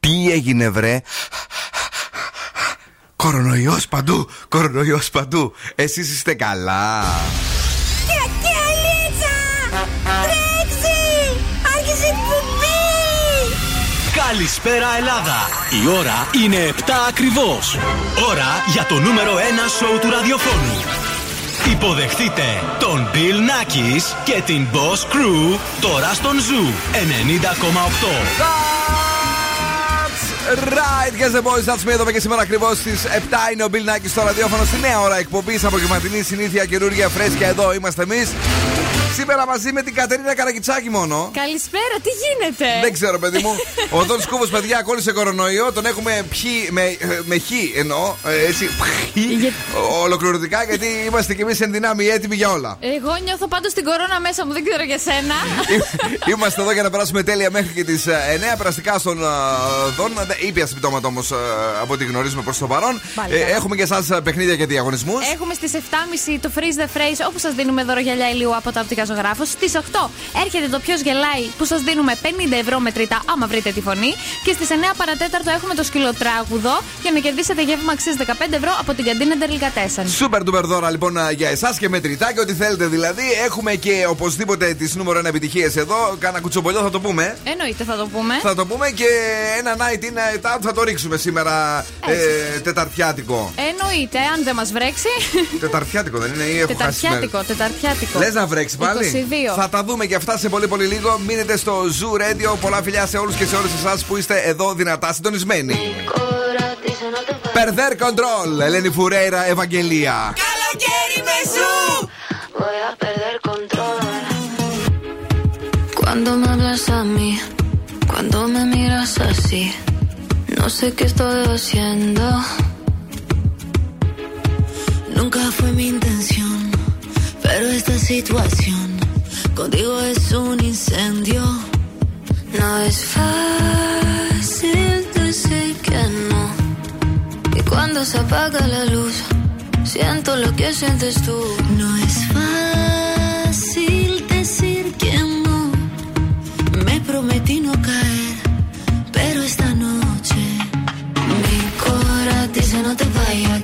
Τι έγινε βρε; Κορονοϊός παντού Κορονοϊός παντού. Εσείς είστε καλά Καλησπέρα Ελλάδα! Η ώρα είναι 7 ακριβώς. Ώρα για το νούμερο 1 σοου του ραδιοφώνου. Υποδεχτείτε τον Bill Nackis και την Boss Crew τώρα στον Zoo 90,8. Right, guys, the boys, that's me εδώ και σήμερα ακριβώς στις 7 είναι ο Bill Nackis στο ραδιόφωνο στη νέα ώρα εκπομπής απογευματινή συνήθεια καινούργια φρέσκια. Εδώ είμαστε εμείς. Σήμερα μαζί με την Κατερίνα Καρακιτσάκη μόνο. Καλησπέρα, τι γίνεται; Δεν ξέρω, παιδί μου. Ο Δον Σκούβο, παιδιά, κόλλησε κορονοϊό. Τον έχουμε πιει με, με χ εννοώ. ε, Έτσι, Για- ολοκληρωτικά γιατί είμαστε κι εμείς εν δυνάμει έτοιμοι για όλα. Εγώ νιώθω πάντως την κορώνα μέσα μου, δεν ξέρω για σένα. Είμαστε εδώ για να περάσουμε τέλεια μέχρι και τις 9 περαστικά στον ε, Δον. Δεν- Ήπια συμπτώματα όμως από ό,τι γνωρίζουμε προς το παρόν. Πάλι Ε, καλά. έχουμε και εσάς παιχνίδια και διαγωνισμούς. Έχουμε στις 7.30 το Freeze the Phrase όπου σας δίνουμε δώρο γυαλιά ηλίου από τα οπτικά ζωγράφου. Στις 8 έρχεται το ποιος γελάει που σας δίνουμε 50 ευρώ μετρητά άμα βρείτε τη φωνή. Και στις 9 παρατέταρτο έχουμε το σκυλοτράγουδο για να κερδίσετε γεύμα αξίας 15 ευρώ από την καντίνα Ντερλικατέσεν. Σούπερ ντούπερ δώρα λοιπόν α, για εσάς και μετρητά και ό,τι θέλετε δηλαδή. Έχουμε και οπωσδήποτε τις νούμερο 1 επιτυχίες εδώ. Κάνα κουτσομπολιό θα το πούμε. Εννοείται θα το πούμε. Θα το πούμε και ένα night in night out θα το ρίξουμε σήμερα ε, τεταρτιάτικο. Εννοείται, αν δεν μας βρέξει. τεταρτιάτικο δεν είναι ή έχω χάσει Τεταρτιάτικο, τεταρτιάτικο. Λες να βρέξει πάλι. 22. Θα τα δούμε και αυτά σε πολύ πολύ λίγο. Μείνετε στο Zoo Radio. Πολλά φιλιά σε όλους και σε όλες εσάς που είστε εδώ δυνατά συντονισμένοι. Περδέρ Control, Ελένη Φουρέιρα, Ευαγγελία. Καλοκαίρι με σου Voy a perder control Cuando me hablas a mí Cuando me miras así No sé qué estoy haciendo Nunca fue mi intención Pero esta situación Contigo es un incendio No es fácil decir que no y cuando se apaga la luz, siento lo que sientes tú. No es fácil decir que no. Me prometí no caer, pero esta noche mi cora dice no te vayas.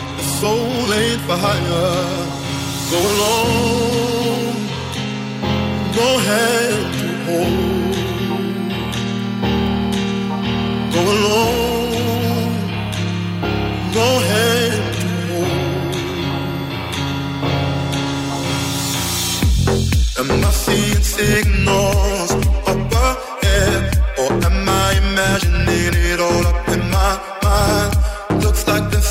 Soul ain't for hire. Go alone, no hand to hold. Go alone, no hand to hold. Am I seeing signals up ahead, or am I imagining it all up in my mind?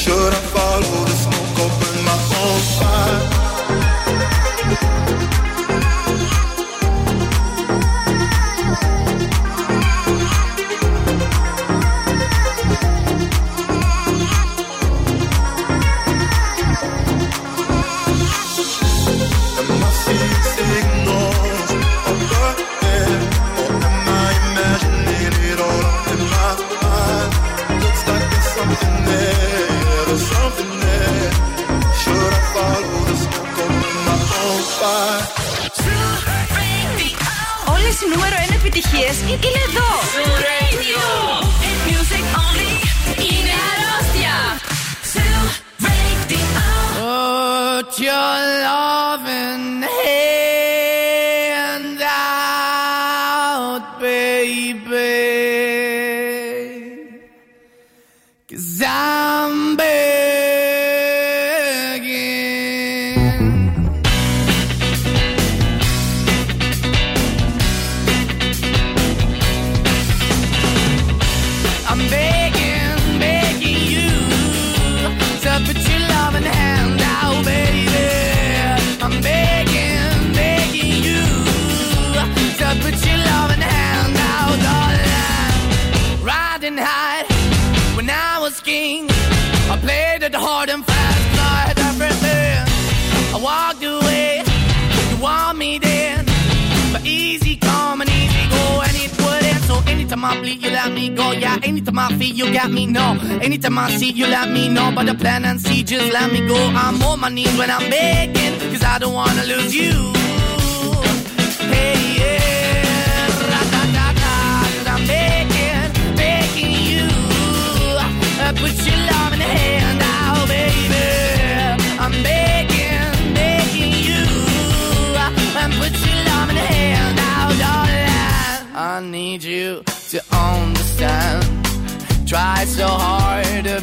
Should I follow the smoke burn my own fire? Νούμερο 1 επιτυχίες είναι εδώ. Radio. Hit music only. Είναι αρρώστια. Radio. Put you let me know. But the plan and see, just let me go. I'm on my knees when I'm begging, cause I don't wanna lose you. Hey, yeah, ra-da-da-da, cause I'm begging, begging you. Uh, put your love in the hand out, baby. I'm begging, begging you. Uh, and put your love in the hand out, darling. I need you to understand. Try so hard to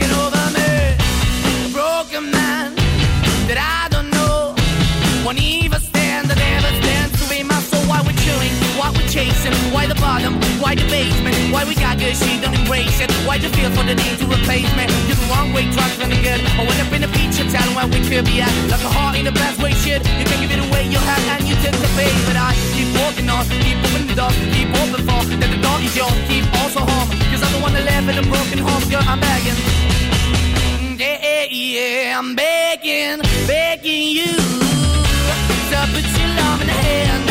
chasing? Why the bottom? Why the basement? Why we got good, she don't embrace it? Why the feel for the need to replace me? You're the wrong way, trying to good. I went up in a feature town where we could be at. Like a heart in the best way, shit. You can give it away, you have, and you tend to pay. But I keep walking on, keep moving the door, keep open for that the door is yours. Keep also home, cause I'm the one that live in a broken home, girl. I'm begging. yeah, I'm begging, begging you to put your love in the hand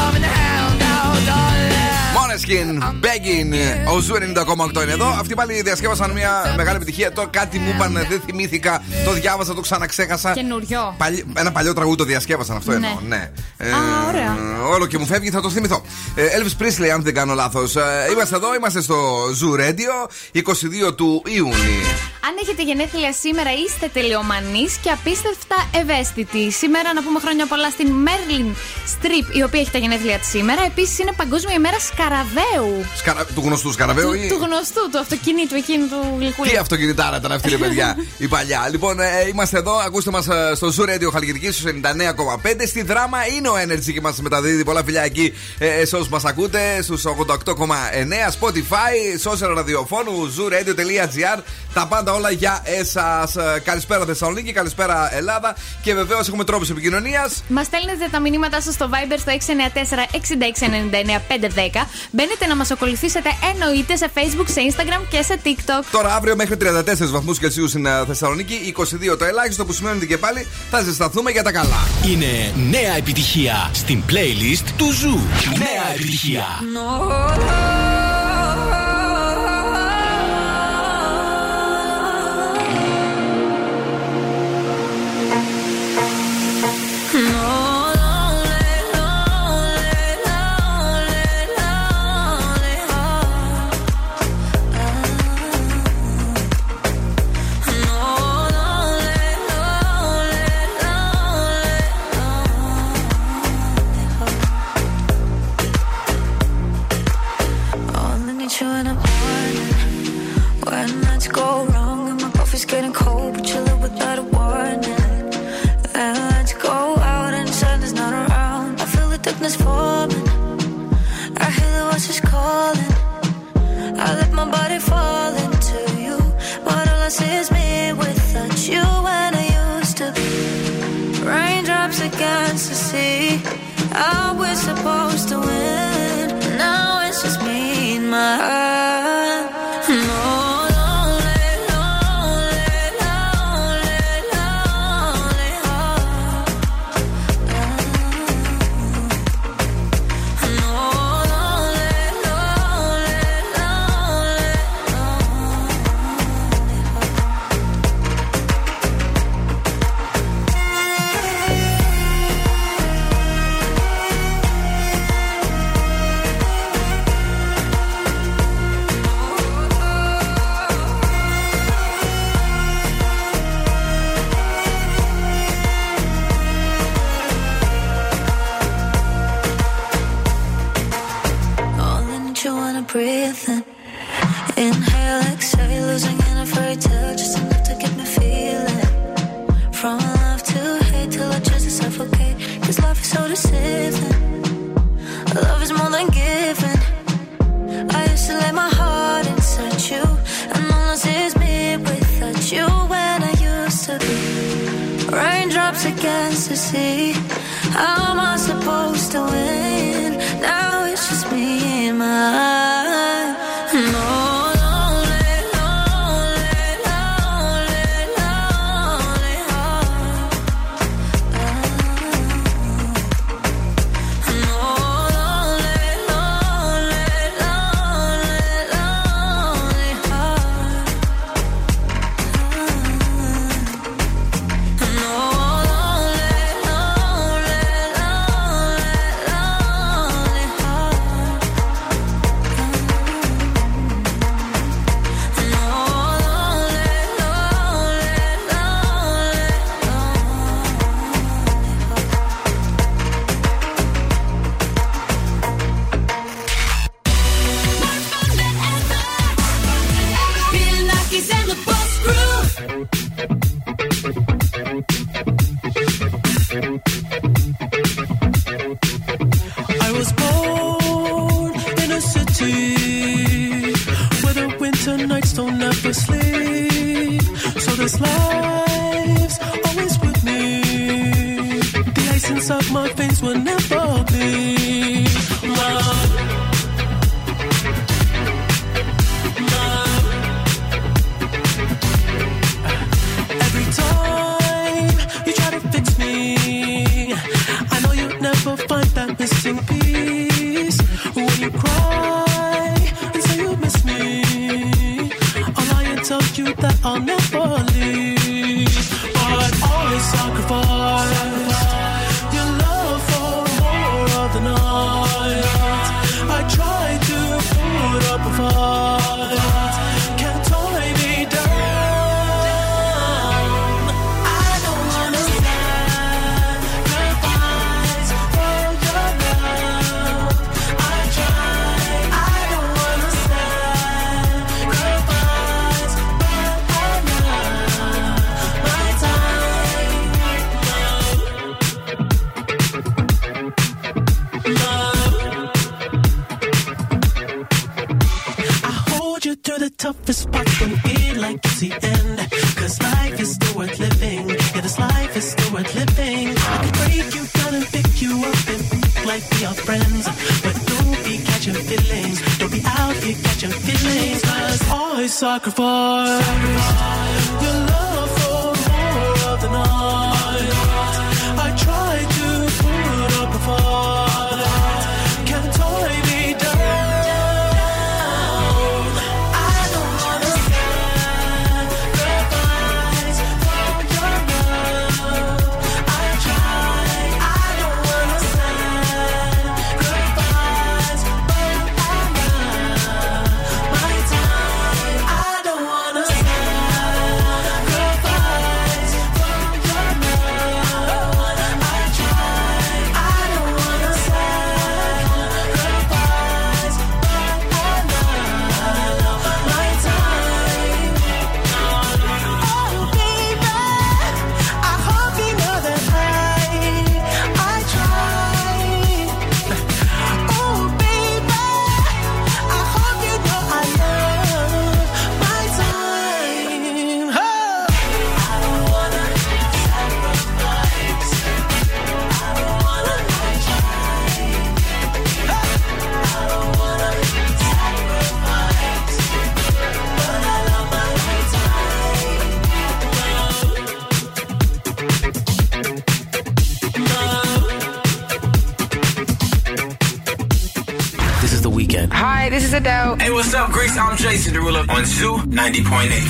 Loving darling. Måneskin, Beggin', ο Zoo 90,8 είναι εδώ. Αυτοί πάλι διασκεύασαν μια μεγάλη επιτυχία. Το κάτι μου είπαν, δεν θυμήθηκα. Το διάβασα, το ξαναξέχασα. Καινούριο. Παλι- Ένα παλιό τραγούδι το διασκεύασαν αυτό Ναι. εννοώ. Ναι. Ε, Α, ωραία. Όλο και μου φεύγει, θα το θυμηθώ. Ε, Elvis Presley, αν δεν κάνω λάθος. Είμαστε εδώ, είμαστε στο Zoo Radio 22 του Ιούνιου. Αν έχετε γενέθλια σήμερα, είστε τελειομανείς και απίστευτα ευαίσθητοι. Σήμερα να πούμε χρόνια πολλά στην Μέριλ Στριπ, η οποία έχει τα γενέθλια της σήμερα. Επίσης είναι Παγκόσμια ημέρα Σκαραβαίου. Σκαρα... Του γνωστού Σκαραβαίου Του, ή. του γνωστού, του αυτοκινήτου εκείνου του γλυκούλη. Τι αυτοκινητάρα ήταν αυτή, ρε παιδιά, η παλιά. Λοιπόν, ε, είμαστε εδώ, ακούστε μας στο Zoo Radio Χαλκιδική στους 99,5. Στη δράμα είναι ο Energy και μας μεταδίδει πολλά φιλιά εκεί ε, σε όσους μας ακούτε. Στους 88,9 Spotify, social ραδιοφώνου, zooradio.gr. Τα πάντα όλα για εσάς. Καλησπέρα Θεσσαλονίκη, καλησπέρα Ελλάδα. Και βεβαίως έχουμε τρόπους επικοινωνίας. Μας στέλνετε τα μηνύματά σας στο Viber στο 694-6699-510. Μπαίνετε να μας ακολουθήσετε εννοείται σε Facebook, σε Instagram και σε TikTok. Τώρα αύριο μέχρι 34 βαθμούς Κελσίου στην ε, Θεσσαλονίκη, 22 το ελάχιστο που σημαίνει ότι και πάλι θα ζεσταθούμε για τα καλά. Είναι νέα επιτυχία στην playlist του Zoo. Νέα επιτυχία. Only go wrong and my coffee's getting cold, but you live without a warning. Let's go out and the sun is not around. I feel the darkness forming. I hear the voices calling. I let my body fall into you, but all I see is me without you. When I used to raindrops against the sea, I apocryphal 90.8.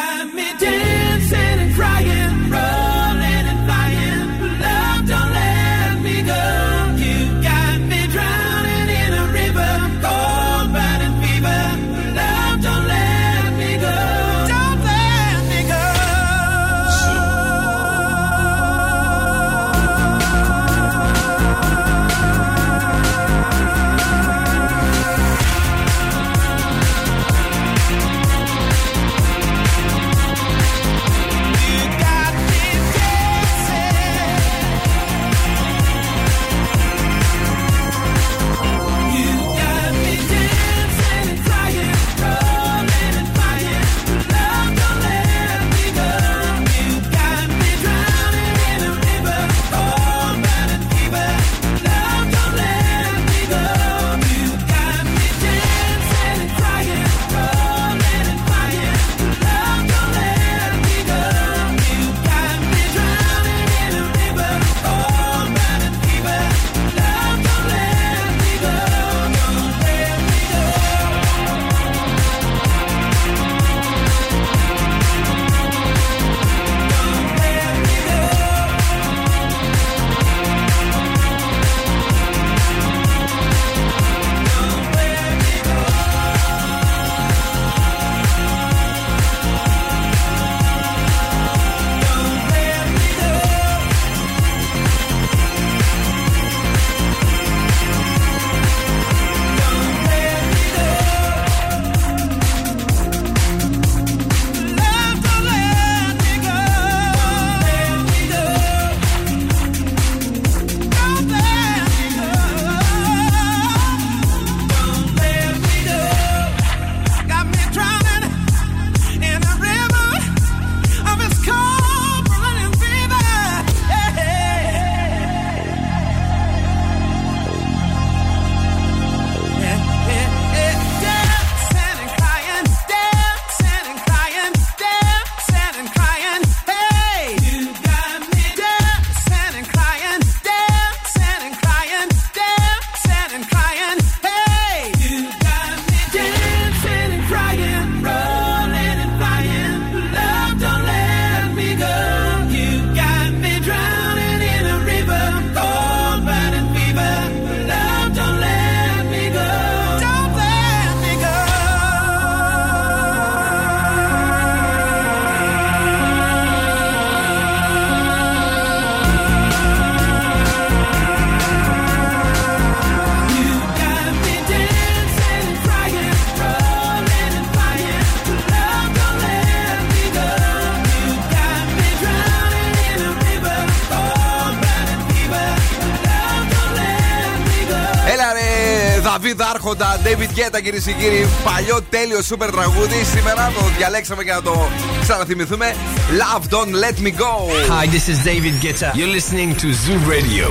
Άρχοντα, David Guetta κυρίες και κύριοι. Παλιό τέλειο σούπερ τραγούδι. Σήμερα το διαλέξαμε για να το ξαναθυμηθούμε. Love Don't Let Me Go. Hi, this is David Guetta. You're listening to Zoo Radio.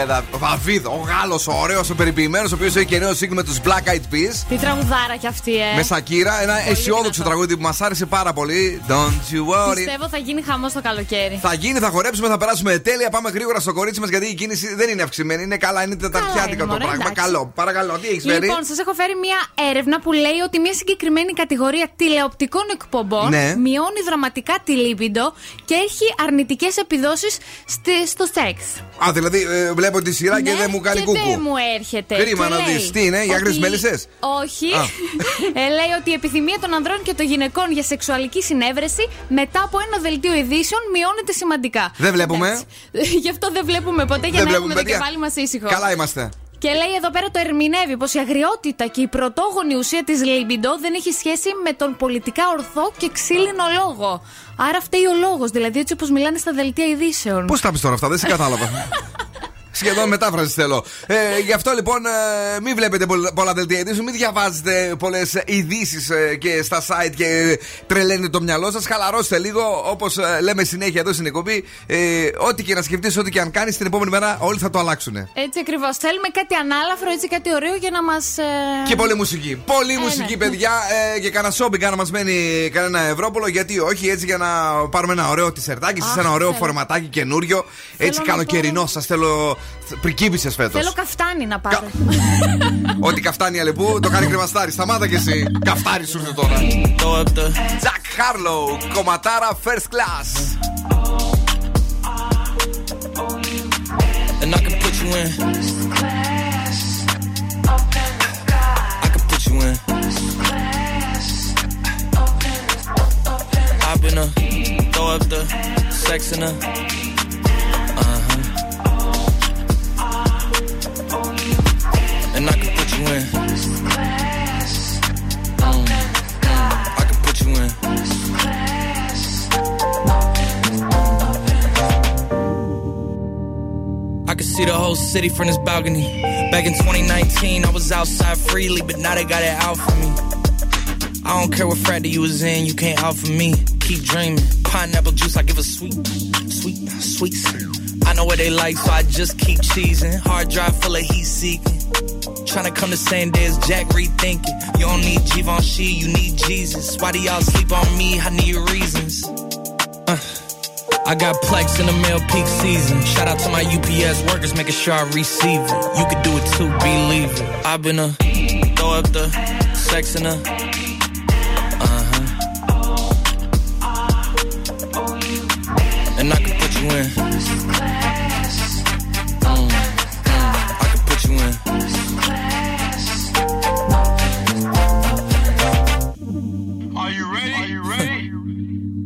Ε, Δα- Δαβίδ, ο Γάλλος, ο ωραίος, ο περιποιημένος, ο οποίος έχει και νέο σύγκρι με τους Black Eyed Peas. Τι τραγουδάρα κι αυτή, ε. Με Σακύρα, ένα αισιόδοξο δυνατό. τραγούδι που μας άρεσε πάρα πολύ. Don't you worry. Πιστεύω θα γίνει χαμός το καλοκαίρι. Θα γίνει, θα χορέψουμε, θα περάσουμε τέλεια. Πάμε γρήγορα στο κορίτσι μας γιατί η κίνηση δεν είναι αυξημένη. Είναι καλά, είναι τεταρτιάτικα είναι, το μωρέ, πράγμα. εντάξει. Καλό. Παρακαλώ, τι έχεις φέρει; Λοιπόν, σας έχω φέρει μια έρευνα που λέει ότι μια συγκεκριμένη κατηγορία τηλεοπτικών εκπομπών Ναι. μειώνει δραματικά τη λίμπιντο και έχει αρνητικές επιδόσεις στο σεξ. Α, δηλαδή ε, βλέπω τη σειρά και Ναι, δεν μου κάνει και κούκου. δεν μου έρχεται. Κρίμα Και να λέει δεις. Τι είναι, οι άγριες ότι- μέλισσες; Όχι. Α. ε, λέει ότι η επιθυμία των ανδρών και των γυναικών για σεξουαλική συνέβρεση μετά από ένα δελτίο ειδήσεων μειώνεται σημαντικά. Δεν βλέπουμε. Εντάξει. Γι' αυτό δεν βλέπουμε ποτέ για Δεν να βλέπουμε, έχουμε το παιδιά. κεφάλι μας ήσυχο. Καλά είμαστε. Και λέει εδώ πέρα το ερμηνεύει πως η αγριότητα και η πρωτόγονη ουσία της λίμπιντο δεν έχει σχέση με τον πολιτικά ορθό και ξύλινο λόγο. Άρα φταίει ο λόγος, δηλαδή έτσι όπως μιλάνε στα δελτία ειδήσεων. Πώς τα πεις τώρα αυτά, δεν σε κατάλαβα. Σχεδόν μετάφραση θέλω. Ε, γι' αυτό λοιπόν ε, μην βλέπετε πολλα, πολλά δελτία ειδήσεων, μην διαβάζετε πολλές ειδήσεις και στα site και τρελαίνετε το μυαλό σας. Χαλαρώστε λίγο, όπως λέμε συνέχεια εδώ στην εκπομπή. Ε, ό,τι και να σκεφτείς, ό,τι και αν κάνεις, την επόμενη μέρα όλοι θα το αλλάξουν. Έτσι ακριβώς. Θέλουμε κάτι ανάλαφρο, έτσι κάτι ωραίο για να μας. Και πολλή μουσική. Πολύ Ε, μουσική, ναι. παιδιά. Ε, και κανένα σόμπινγκ, αν μας μένει κανένα Ευρώπολο. Γιατί όχι, έτσι για να πάρουμε ένα ωραίο τισερτάκι, σε Αχ, ένα ωραίο θέλω. φορματάκι καινούριο. Έτσι να καλοκαιρινό. Σας θέλω. Πρικίπησε φέτος. Θέλω καφτάνι να πάρω. Ό,τι καφτάνει αλεπού το κάνει κρεμαστάρι. Σταμάτα κι εσύ. Καφτάρι σου ήρθε τώρα. Jack Harlow, κομματάρα first class. and I can put you in. I can put you in. I've been a throw up the sex in her. And I can put you in. Um, I can put you in. I can see the whole city from this balcony. Back in 2019, I was outside freely, but now they got it out for me. I don't care what frat you was in, you can't out for me. Keep dreaming. Pineapple juice, I give a sweet, sweet, sweet. I know what they like, so I just keep cheesing. Hard drive full of heat seeking. Trying to come the same day as Jack rethinking. You don't need Givenchy, you need Jesus. Why do y'all sleep on me? I need reasons. Uh. I got Plex in the mail peak season. Shout out to my UPS workers, making sure I receive it. You could do it too, believe it. I've been a throw up the sex in a. Uh huh. And I can put you in.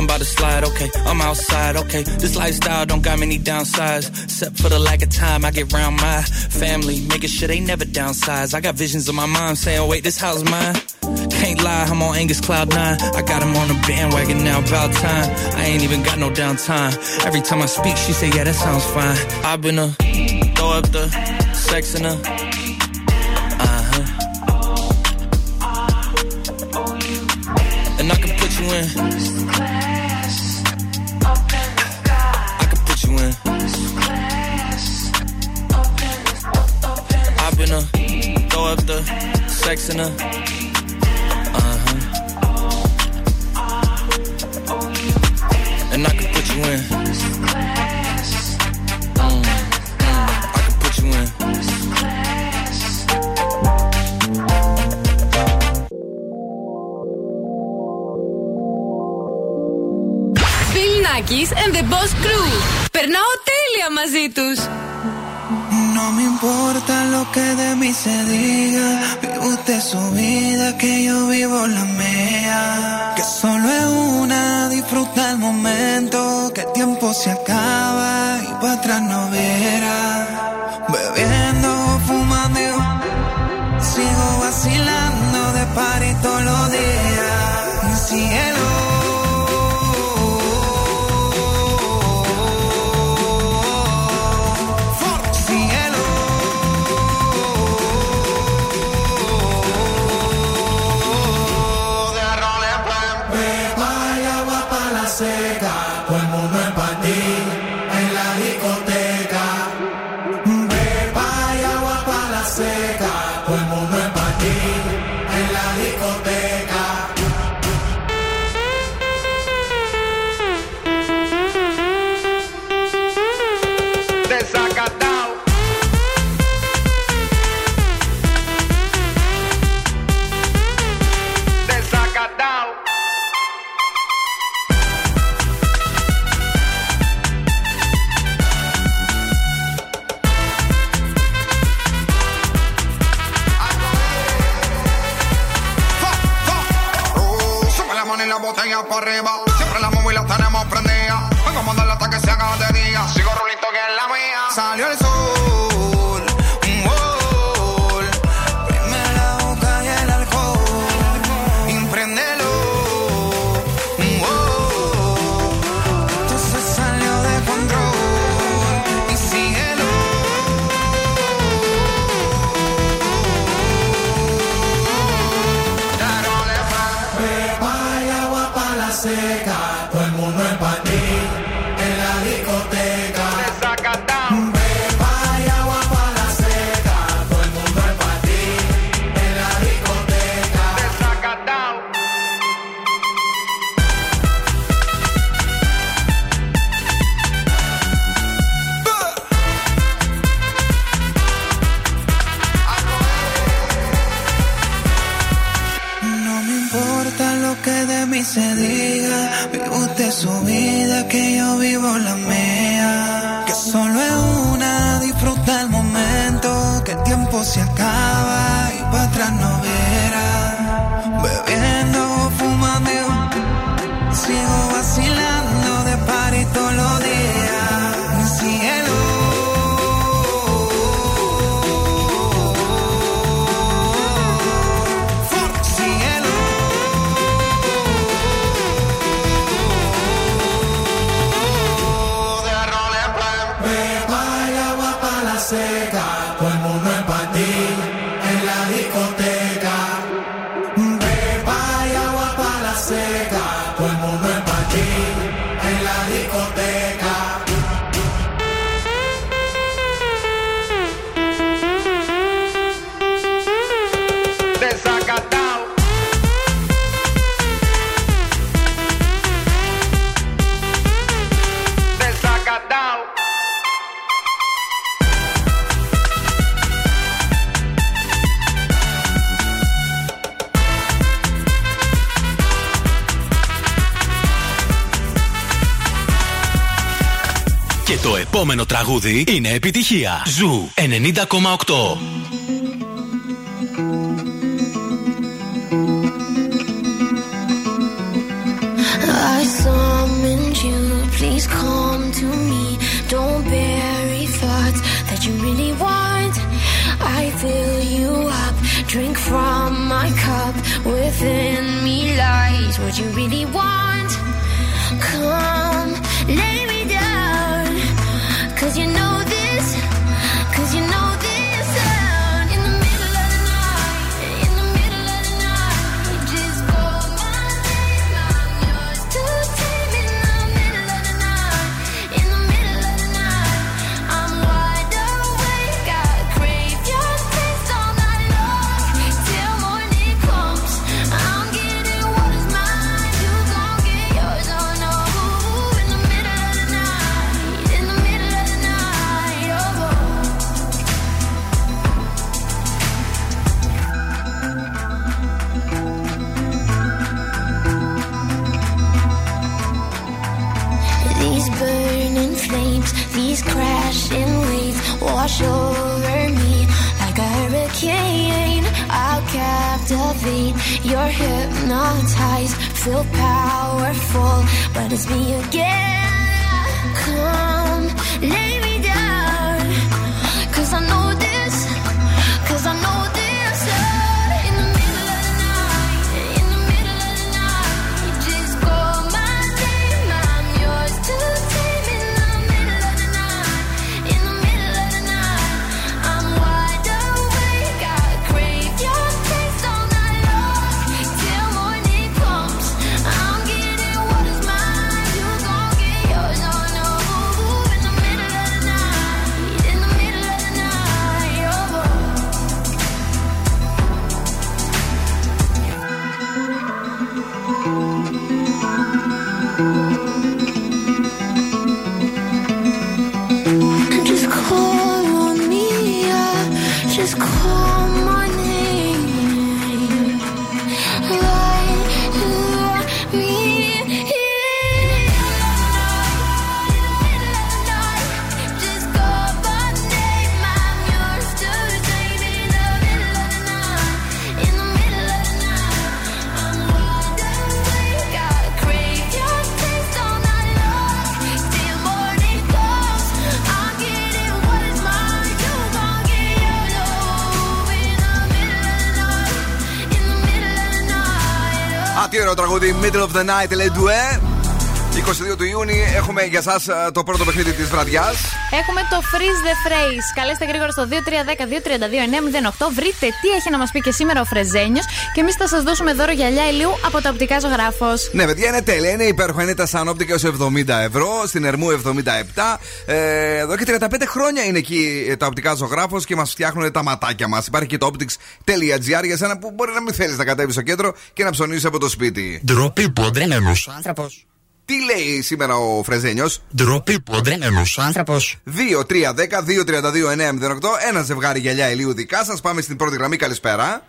I'm about to slide, okay. I'm outside, okay. This lifestyle don't got many downsides. Except for the lack of time I get around my family. Making sure they never downsize. I got visions of my mom saying, wait, this house mine. Can't lie, I'm on Angus Cloud 9. I got him on the bandwagon now, about time. I ain't even got no downtime. Every time I speak, she say, yeah, that sounds fine. I've been a throw up the sex in her. you in. Class, up in the sky. I can put you in. Class, up in the, up, up in the I've been a, throw up the sex in a Kiss and the Boss Crew. Περνάω τέλεια. No me importa lo que de mí se diga, vive usted su vida, que yo vivo la mía. Que solo es una, disfruta el momento, que el tiempo se acaba y para atrás no verá. Bebiendo, fumando, sigo vacilando de par todos los días. Mi cielo tiempo se acaba. τραγούδι είναι επιτυχία. Ζου 90,8. I summoned you, please come to me. Don't bury thoughts that you really want. I fill you up, drink from my cup. Within me lies what you really want. of the Night, le due. 22 του Ιούνιου έχουμε για εσά το πρώτο παιχνίδι της βραδιάς. Έχουμε το Freeze the Phrase. Καλέστε γρήγορα στο 2310-232-908. Βρείτε τι έχει να μας πει και σήμερα ο Φρεζένιος και εμείς θα σας δώσουμε δώρο γυαλιά ηλίου από τα οπτικά ζωγράφος. Ναι, παιδιά, είναι τέλεια. Είναι υπέροχα. Είναι τα Σανόπτικα έως 70 ευρώ. Στην Ερμού 77. Ε, εδώ και 35 χρόνια είναι εκεί ε, τα οπτικά ζωγράφος και μας φτιάχνουν τα ματάκια μας. Υπάρχει και το optics.gr για σένα που μπορεί να μην θέλεις να κατέβεις στο κέντρο και να ψωνίσεις από το σπίτι. Ντροπή που δεν είναι άνθρωπος. Τι λέει σήμερα ο Φρεζένιος; Ντροπή που δεν είναι άνθρωπο. 2, 3, 10, 2,32, 9, 08. Ένα ζευγάρι γυαλιά ηλίου δικά σας. Πάμε στην πρώτη γραμμή. Καλησπέρα.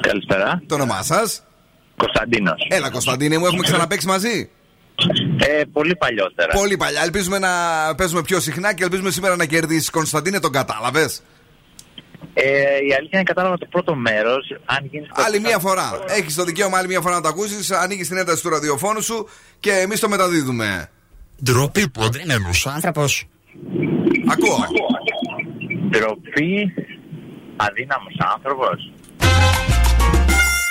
Καλησπέρα. Το όνομά σας; Κωνσταντίνος. Έλα, Κωνσταντίνε μου, έχουμε ξαναπέξει μαζί; Ε, πολύ παλιότερα. Πολύ παλιά. Ελπίζουμε να παίζουμε πιο συχνά και ελπίζουμε σήμερα να κερδίσει. Κωνσταντίνε, τον κατάλαβες; Ε, η αλήθεια είναι κατάλαβα το πρώτο μέρος. Αν γίνεις. το- Άλλη μία φορά. Έχεις το δικαίωμα άλλη μία φορά να το ακούσεις. Ανοίγεις την ένταση του ραδιοφώνου σου και εμείς το μεταδίδουμε. Ντροπή που δεν είναι άνθρωπος. Ακούω. Ντροπή. Αδύναμος άνθρωπος.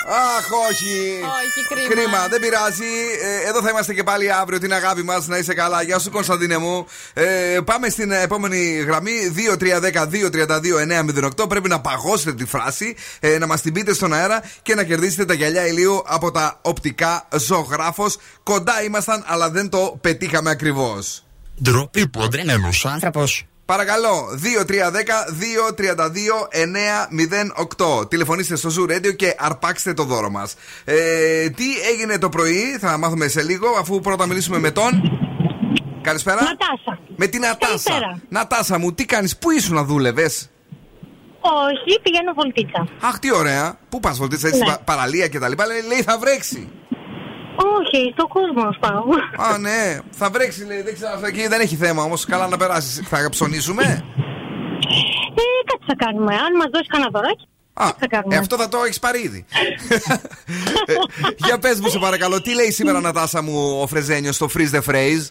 Αχ, όχι. Όχι, κρίμα. Κρίμα, δεν πειράζει. Ε, εδώ θα είμαστε και πάλι αύριο. Την αγάπη μας, να είσαι καλά. Γεια σου, Κωνσταντίνε μου. Ε, πάμε στην επόμενη γραμμή. 2-3-10-2-32-908. Πρέπει να παγώσετε τη φράση, ε, να μας την πείτε στον αέρα και να κερδίσετε τα γυαλιά ηλίου από τα οπτικά ζωγράφος. Κοντά ήμασταν, αλλά δεν το πετύχαμε ακριβώς. Ντροπή που δεν είναι άνθρωπος. Παρακαλώ, 2-3-10-2-32-908. Τηλεφωνήστε στο Zoo Radio και αρπάξτε το δώρο μας. Ε, τι έγινε το πρωί, θα μάθουμε σε λίγο, αφού πρώτα μιλήσουμε με τον. Καλησπέρα. Νατάσα. Με την Νατάσα. Καλησπέρα. Νατάσα μου, τι κάνεις, πού ήσουν να δούλευες; Όχι, πηγαίνω βολτίτσα. Αχ, τι ωραία. Πού πας, βολτίτσα, έτσι, Ναι. πα- παραλία και τα λοιπά. Λέει, λέει, θα βρέξει. Όχι, στον κόσμο πάω. Α, ναι, θα βρέξει, λέει. Δεν ξέρω, εκεί δεν έχει θέμα όμως. Καλά να περάσεις. Θα ψωνίσουμε; Ε, κάτι θα κάνουμε. Αν μας δώσεις κανένα δωράκι, Α, κάτι θα κάνουμε. ε, αυτό θα το έχεις πάρει ήδη. Ε, Για πες μου, σε παρακαλώ, τι λέει σήμερα, Νατάσα μου, ο Φρεζένιος στο Freeze the Phrase;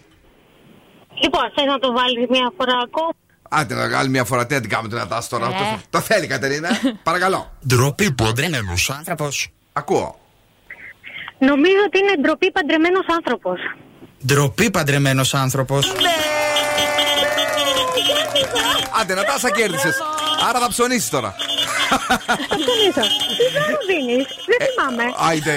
Λοιπόν, θες να το βάλεις μια φορά ακόμα; Άντε, να άλλη μια φορά, τι να την κάνουμε την Νατάσα τώρα. Ε. Το, το θέλει, Κατερίνα. Παρακαλώ. Ντροπή που δεν είναι άνθρωπος. Ακούω. Νομίζω ότι είναι ντροπή παντρεμένος άνθρωπος. Ντροπή παντρεμένος άνθρωπος. Άντε, Νατάσα, κέρδισες. Άρα θα ψωνίσεις τώρα. Θα ψωνίσω. Τι δεν μου δίνεις, δεν θυμάμαι. Άιτε,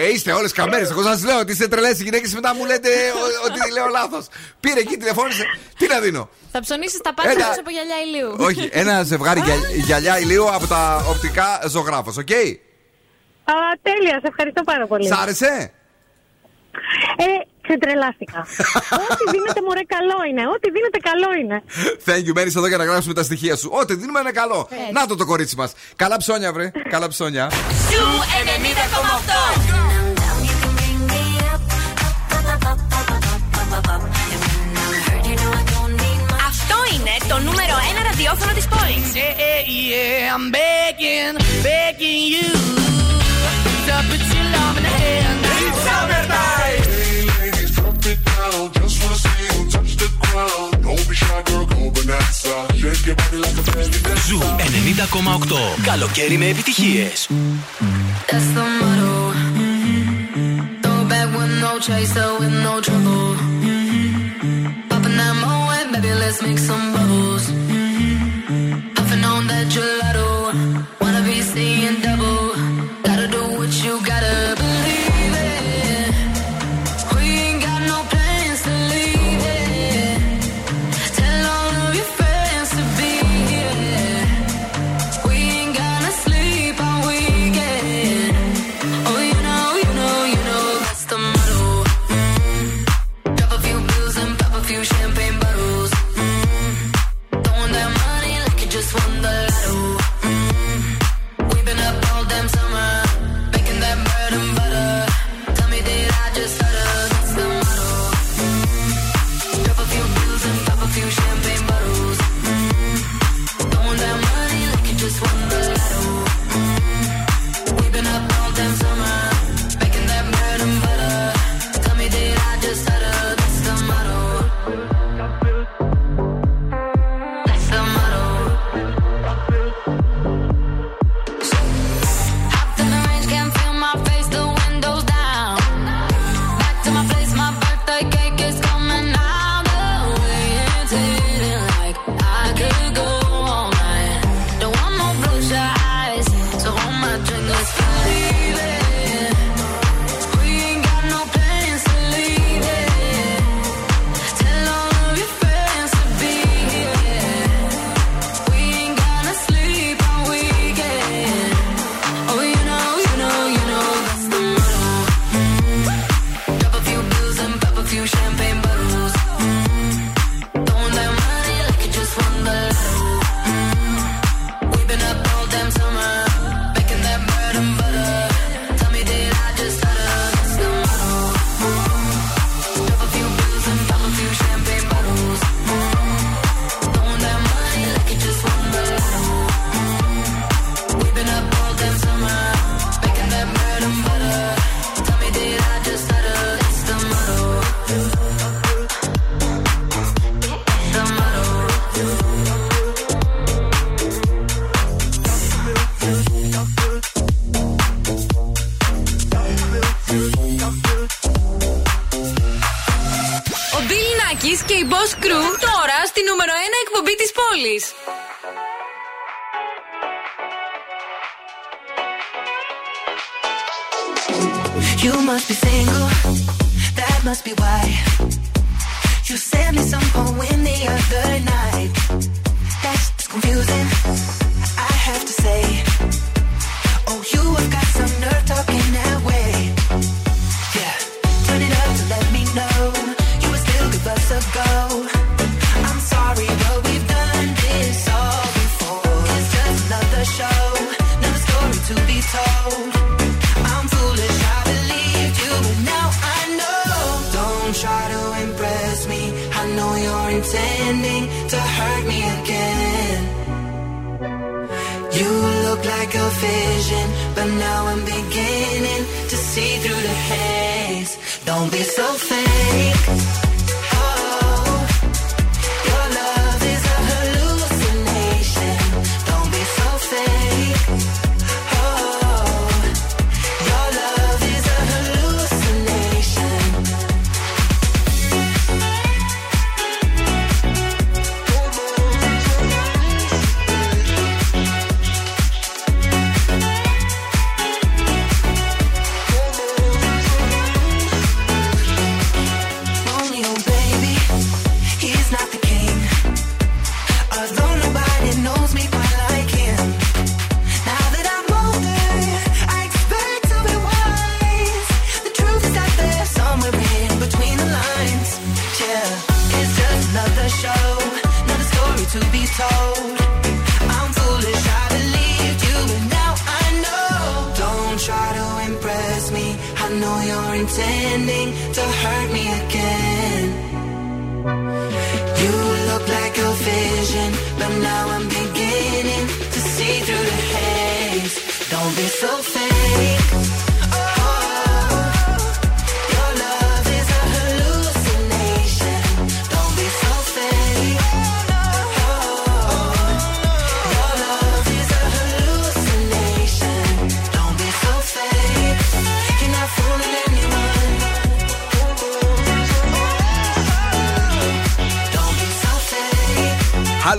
ε, είστε όλες καμέρες. Εγώ σας λέω ότι είστε τρελές οι γυναίκες μετά μου λέτε ο- ότι λέω λάθος. Πήρε εκεί, τηλεφώνησε. Τι να δίνω; Θα ψωνίσεις τα πάντα Έλα. μέσα από γυαλιά ηλίου. Όχι, ένα ζευγάρι γυα- γυαλιά ηλίου από τα οπτικά ζωγράφος, οκ; Α, τέλεια, σε ευχαριστώ πάρα πολύ. Σ' άρεσε; Ε, ξετρελάστηκα. Ό,τι δίνετε μωρέ καλό είναι. Ό,τι δίνετε καλό είναι. Thank you, μένεις εδώ για να γράψουμε τα στοιχεία σου. Ό,τι δίνουμε είναι καλό. Να το το κορίτσι μας. Καλά ψώνια, βρε. Καλά ψώνια. Zoo 90,8. Αυτό είναι το νούμερο 1 ραδιόφωνο της πόλης. Yeah, yeah, I'm begging, begging you to put your love in the hand. It's summertime. Ζου 90,8. Καλοκαίρι με επιτυχίες. That's the motto. Throw back with no chaser, with no trouble. Popping that moe, baby, let's make some bubbles. Puffing on that gelato. Wanna be seeing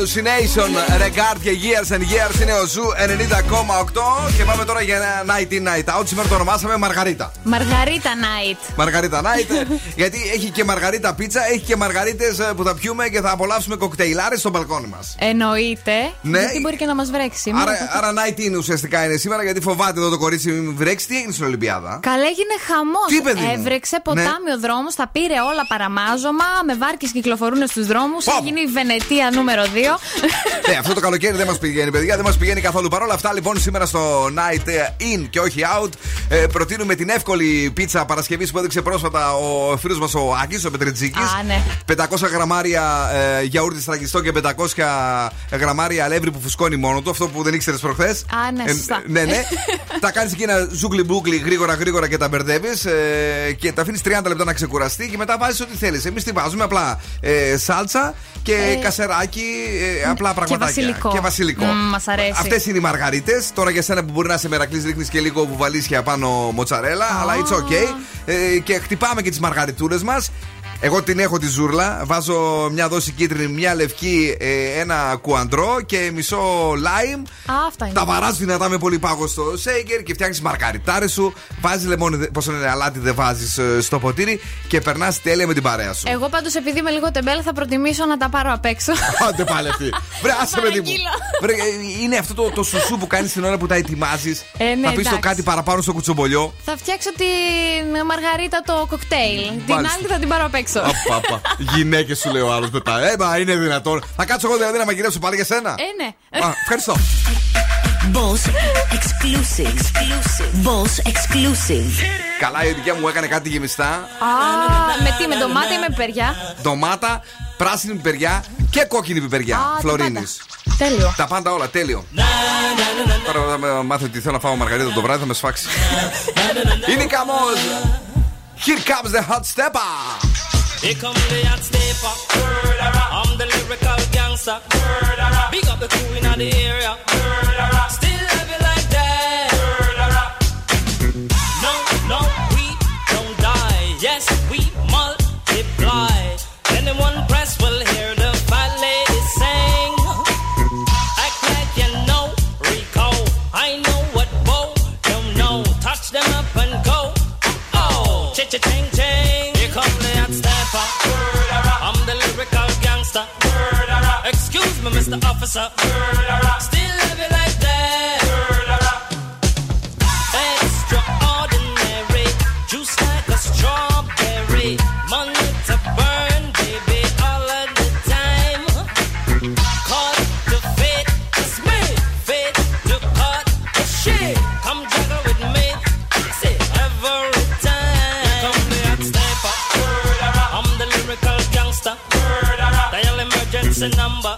Hallucination, Regard και Years and Years είναι ο Zoo 90,8 και πάμε τώρα για ένα Night in Night Out. Σήμερα το ονομάσαμε Μαργαρίτα. Μαργαρίτα Night. Μαργαρίτα Night, ε, γιατί έχει και μαργαρίτα πίτσα, έχει και μαργαρίτες που θα πιούμε και θα απολαύσουμε κοκτέιλάρες στο μπαλκόνι μας. Εννοείται. Ναι. Γιατί μπορεί και να μας βρέξει σήμερα. Άρα, άρα night in ουσιαστικά είναι σήμερα, γιατί φοβάται εδώ το κορίτσι μην βρέξει. Τι έγινε στην Ολυμπιάδα; Καλά έγινε χαμός. Τι, παιδί μου; Έβρεξε ποτάμι Ναι. ο δρόμος, τα πήρε όλα παραμάζωμα. Με βάρκες κυκλοφορούν στους δρόμους. Έχει γίνει η Βενετία νούμερο 2. Ναι, αυτό το καλοκαίρι δεν μας πηγαίνει, παιδιά, δεν μας πηγαίνει καθόλου. Παρ' όλα αυτά, λοιπόν, σήμερα στο Night In και όχι Out, ε, προτείνουμε την εύκολη πίτσα Παρασκευής που έδειξε πρόσφατα ο φίλος μας ο Άκη, ο Πετρετζίκη. Α, ναι. 500 γραμμάρια ε, γιαούρτι στραγγιστό και 500 γραμμάρια αλεύρι που φουσκώνει μόνο του. Αυτό που δεν ήξερες προχθές. Α, ναι, σωστά. ναι, ναι. τα κάνεις εκεί ένα ζούγκλι μπούκλι γρήγορα γρήγορα και τα μπερδεύεις ε, και τα αφήνεις 30 λεπτά να ξεκουραστεί και μετά βάζεις ό,τι θέλεις. Εμείς τι βάζουμε απλά ε, σάλτσα και Ε, κασεράκι, ε, απλά πραγματάκια. βασιλικό. Και βασιλικό. Μμ, μας αρέσει. Αυτές είναι οι μαργαρίτες. Τώρα για σένα που μπορεί να σε μερακλής, ρίχνεις και λίγο βουβαλίσια πάνω μοτσαρέλα, αλλά it's okay. Ε, και χτυπάμε και τις μαργαριτούρες μας. Εγώ την έχω τη ζούρλα. Βάζω μια δόση κίτρινη, μια λευκή, ε, ένα κουαντρό και μισό λάιμ. Α, αυτά είναι. Τα βαράς δυνατά με πολύ πάγο στο σέικερ και φτιάχνεις μαργαριτάρε σου. Βάζεις λεμόνι, πόσο είναι αλάτι, δεν βάζεις στο ποτήρι και περνάς τέλεια με την παρέα σου. Εγώ πάντως επειδή είμαι λίγο τεμπέλ θα προτιμήσω να τα πάρω απ' έξω. Άντε πάλι αυτή. Βρε, άσε με τίποτα. Βρε, ε, είναι αυτό το, το σουσού που κάνεις την ώρα που τα ετοιμάζεις. Ε, ναι, θα πεις το εντάξει. κάτι παραπάνω στο κουτσομπολιό. θα φτιάξω την μαργαρίτα το κοκτέιλ. Την Μάλιστα. άλλη θα την πάρω απ' έξω. Απαπα. Γυναίκες σου λέει ο άλλος μετά. Ε, μα είναι δυνατόν. Θα κάτσω εγώ δηλαδή να μαγειρέψω πάλι για σένα. Ε, ναι. Α, ευχαριστώ. Boss exclusive. Boss exclusive. Καλά, η δικιά μου έκανε κάτι γεμιστά. Α, με τι, με ντομάτα ή με πιπεριά. Ντομάτα, πράσινη πιπεριά και κόκκινη πιπεριά. Α, τα Φλωρίνης. πάντα. Τέλειο. Τα πάντα όλα, τέλειο. Τώρα θα με μάθει ότι θέλω να φάω μαργαρίτα το βράδυ, θα με σφάξει. Είναι καμός. Here comes the hot stepper. Here come the hot stepper. I'm the lyrical gangster. Big up the crew in the area. Still Me, Mr. Officer. Still love you like that. Extraordinary, juice like a strawberry. Money to burn, baby, all of the time. Caught the fit, it's me. Fit to cut the shit. Come juggle with me. Say every time. Come the hot stepper. I'm the lyrical gangster. Dial emergency number.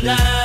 tonight.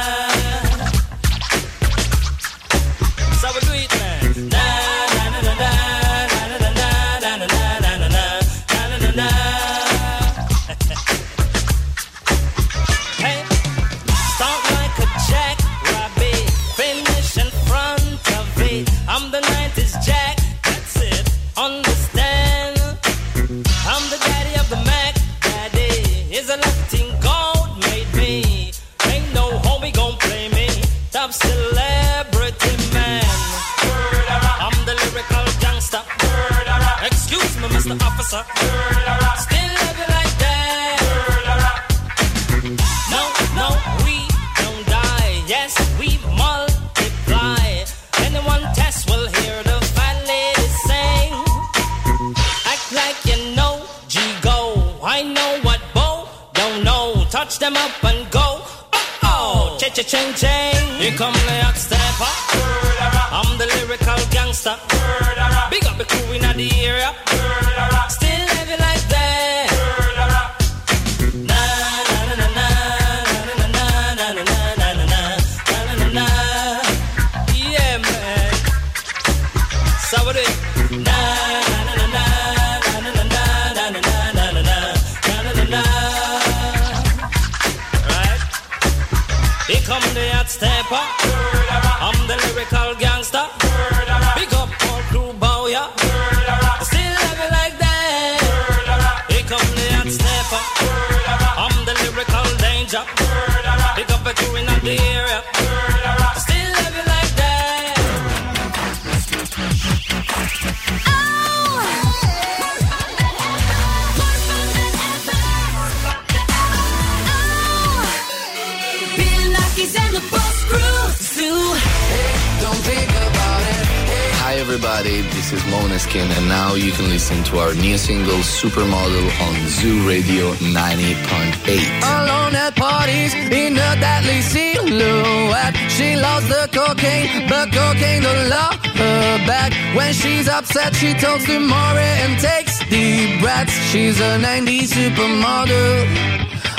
Supermodel on Zoo Radio 90.8. Alone at parties in a deadly silhouette. She loves the cocaine, but cocaine don't love her back. When she's upset, she talks to Maury and takes deep breaths. She's a 90s supermodel.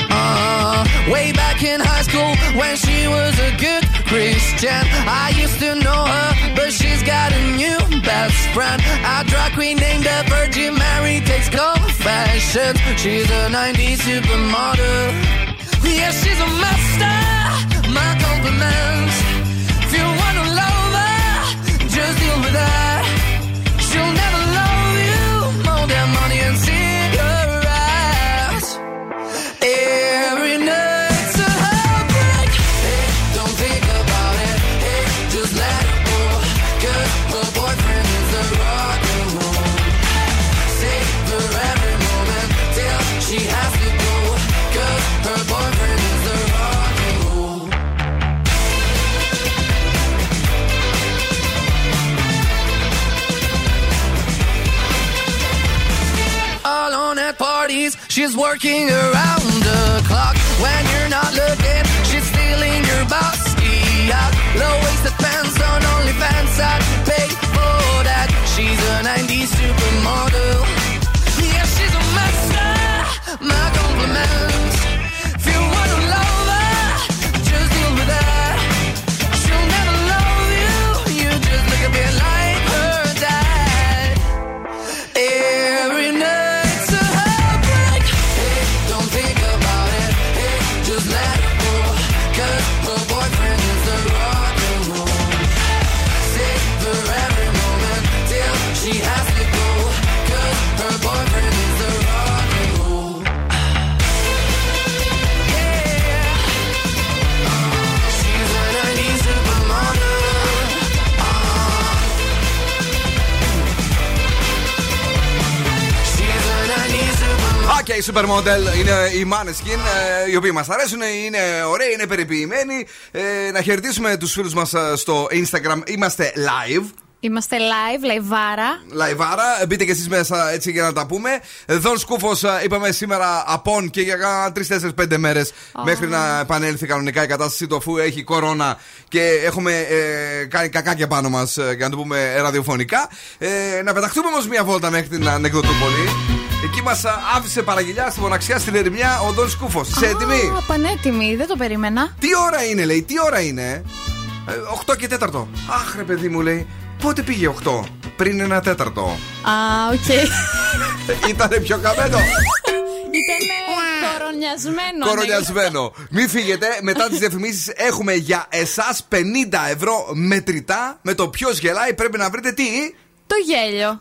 Uh, way back in high school when she was a good Christian. I used to know her, but she's got a new best friend. A drag queen named the Virgin Mary takes confessions. She's a 90s supermodel. Yeah, she's a master. My compliments. If you wanna love her, just deal with her. She's working around the clock. When you're not looking, she's stealing your boss. Yeah, low waisted pants on OnlyFans. I pay for that. She's a 90s supermodel. Yeah, she's a master. My compliments. Supermodel είναι οι Maneskin, ε, οι οποίοι μας αρέσουν, είναι ωραίοι, είναι περιποιημένοι. Ε, να χαιρετήσουμε τους φίλους μας στο Instagram. Είμαστε live. Είμαστε live, λαϊβάρα. Λαϊβάρα, μπείτε και εσείς μέσα έτσι για να τα πούμε. Δον Σκούφος, είπαμε σήμερα απόν και για κάνα 3-4-5 μέρες μέχρι να επανέλθει κανονικά η κατάσταση του αφού έχει κορώνα και έχουμε ε, κάνει κακάκια πάνω μας, για να το πούμε ραδιοφωνικά. Ε, να πεταχτούμε όμως μία βόλτα μέχρι την Ανεκδοτούπολη. Εκεί μας άφησε παραγγελιά στη μοναξιά στην ερημιά ο Δον Σκούφος. Είσαι έτοιμη; Α, πανέτοιμη, δεν το περίμενα. Τι ώρα είναι, λέει, τι ώρα είναι; 8 και 4. Αχ, ρε παιδί μου, λέει. Πότε πήγε 8, πριν ένα τέταρτο. Α, οκ. Ήτανε πιο καμένο. Ήτανε κορονιασμένο. Κορονιασμένο. Μην φύγετε, μετά τις διαφημίσεις έχουμε για εσάς 50 ευρώ μετρητά. Με το ποιος γελάει πρέπει να βρείτε τι; Το γέλιο.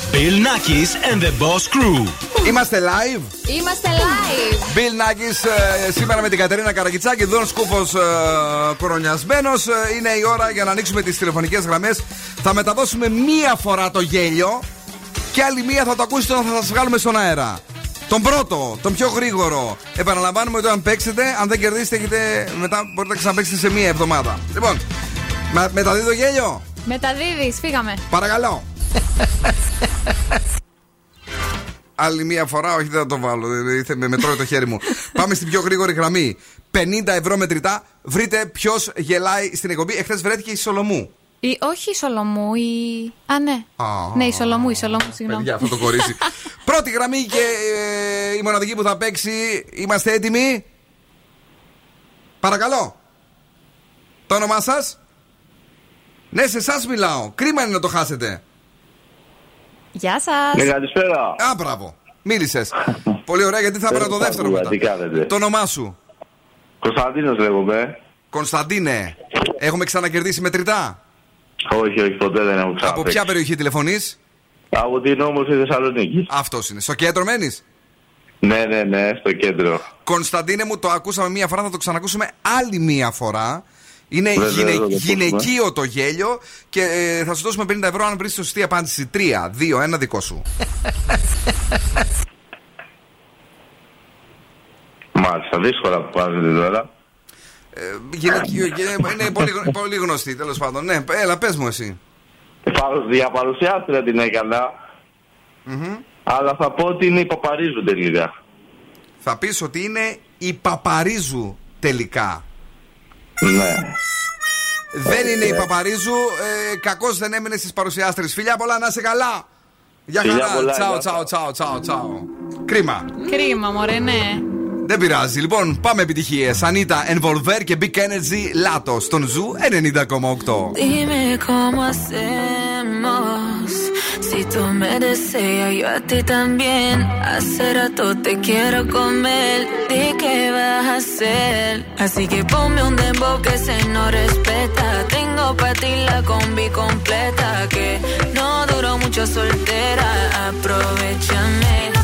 Bill Nackis and the Boss Crew. Είμαστε live; Είμαστε live. Bill Nackis ε, σήμερα με την Κατερίνα Καρακιτσάκη. Δόν Σκούφος ε, κορονιασμένος. Ε, είναι η ώρα για να ανοίξουμε τις τηλεφωνικές γραμμές. Θα μεταδώσουμε μία φορά το γέλιο και άλλη μία θα το ακούσετε όταν θα σας βγάλουμε στον αέρα. Τον πρώτο, τον πιο γρήγορο. Επαναλαμβάνουμε ότι αν παίξετε, αν δεν κερδίσετε, έχετε, μετά μπορείτε να ξαναπέξετε σε μία εβδομάδα. Λοιπόν, με, μεταδίδω γέλιο; Μεταδίδεις, φύγαμε. Παρακαλώ. Άλλη μία φορά, όχι δεν θα το βάλω. δηλαδή, Με μετρώει το χέρι μου. Πάμε στην πιο γρήγορη γραμμή. 50 ευρώ μετρητά. Βρείτε ποιος γελάει στην εκπομπή. Εχθές βρέθηκε η Σολομού. Η, όχι η Σολομού, η. Α, ναι. Ναι, η Σολομού, η Σολομού, συγγνώμη. Παιδιά, αυτό το κορίτσι. Πρώτη γραμμή και ε, η μοναδική που θα παίξει. Είμαστε έτοιμοι; Παρακαλώ. Το όνομά σας; Ναι, σε εσάς μιλάω. Κρίμα είναι να το χάσετε. Γεια σας. Ναι, καλησπέρα. Α, μπράβο. Μίλησες. Πολύ ωραία, γιατί θα έπαιρνα το δεύτερο μετά. Τι κάνετε; Το όνομά σου; Κωνσταντίνος λέγομαι. Κωνσταντίνε, έχουμε ξανακερδίσει μετρητά; Όχι, όχι, ποτέ δεν έχω ξαναπέξει. Από ποια περιοχή τηλεφωνείς, Από την όμορφη Θεσσαλονίκη. Αυτός είναι. Στο κέντρο μένεις; Ναι, ναι, ναι, στο κέντρο. Κωνσταντίνε μου, το ακούσαμε μία φορά, θα το ξανακούσουμε άλλη μία φορά. Είναι Βεβαίως, γυναι- θα το ακούσουμε. γυναικείο το γέλιο και ε, θα σου δώσουμε 50 ευρώ αν βρεις τη σωστή απάντηση. 3, 2, 1 δικό σου. Μάλιστα, δύσκολα που βάζετε τώρα. Ε, γυναικείο, γε- είναι πολύ, γνω- πολύ γνωστή τέλος πάντων. Ναι, έλα, πες μου εσύ. Παρου- Διαπαρουσιάστρια την έκανα. Αλλά θα πω ότι είναι η Παπαρίζου τελικά. Θα πεις ότι είναι η Παπαρίζου τελικά. Ναι. Δεν είναι η Παπαρίζου. Ε, Κακώς δεν έμεινε στις παρουσιάστρες. Φιλιά πολλά, να είσαι καλά. Γεια Φιλιά χαρά. πολλά, Τσάω, γεια τσάω, τσάω, τσάω, τσάω. Κρίμα. Κρίμα, μωρέ, ναι. Δεν πειράζει. Λοιπόν, πάμε επιτυχίε. Ανίτα, Envolver και Big Energy Λάτο στον Ζου 90,8. Dime cómo hacemos. Si tú me deseas, yo a ti también. Hace rato te quiero comer. Di qué vas a hacer. Así que ponme un dembow que se no respeta. Tengo para ti la combi completa. Que no duró mucho soltera. Aprovechame.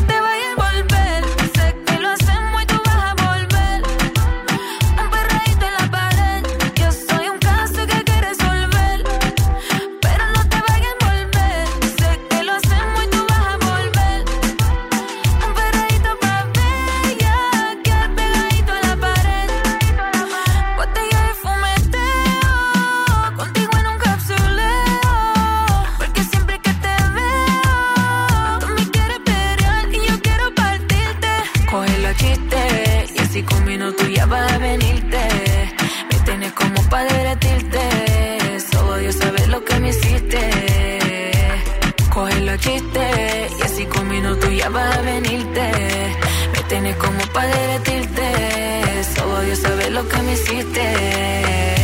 Y así con minutos ya vas a venirte. Me tienes como para derretirte. Solo Dios sabe lo que me hiciste.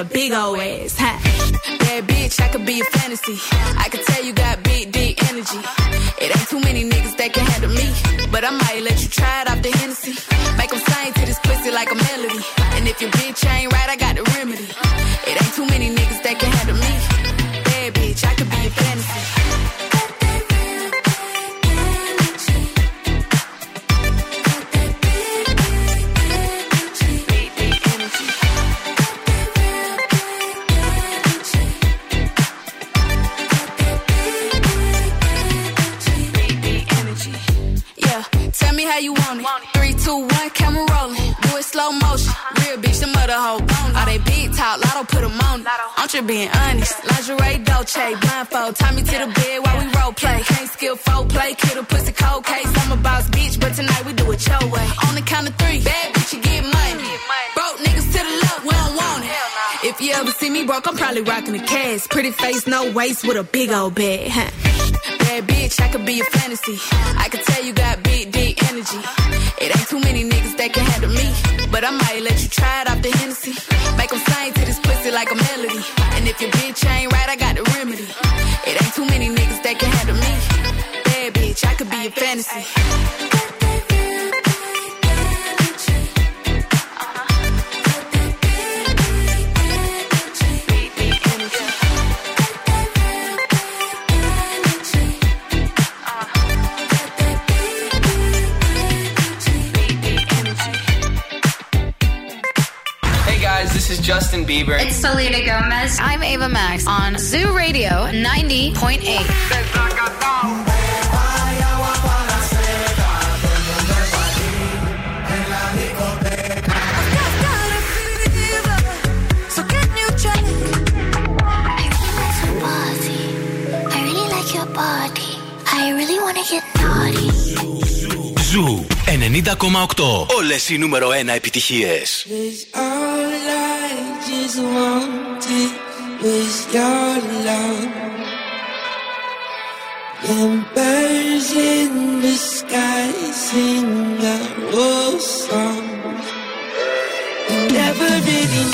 a big old ass. Little waist with a big old bag. Huh? Bad bitch, I could be a fantasy. I could tell you got big, deep energy. It ain't too many niggas that can handle me. But I might let you try it off the Hennessy. Make them sing to this pussy like a melody. And if your bitch ain't right, I got the remedy. It ain't too many niggas that can handle me. Bad bitch, I could be a fantasy. Justin Bieber. It's Selena Gomez. I'm Ava Max on Zoo Radio 90.8. I really wanna get naughty. Ζου 90,8. Όλες οι νούμερο 1 επιτυχίες always wanted was your love. And birds in the sky sing a rose song. I never really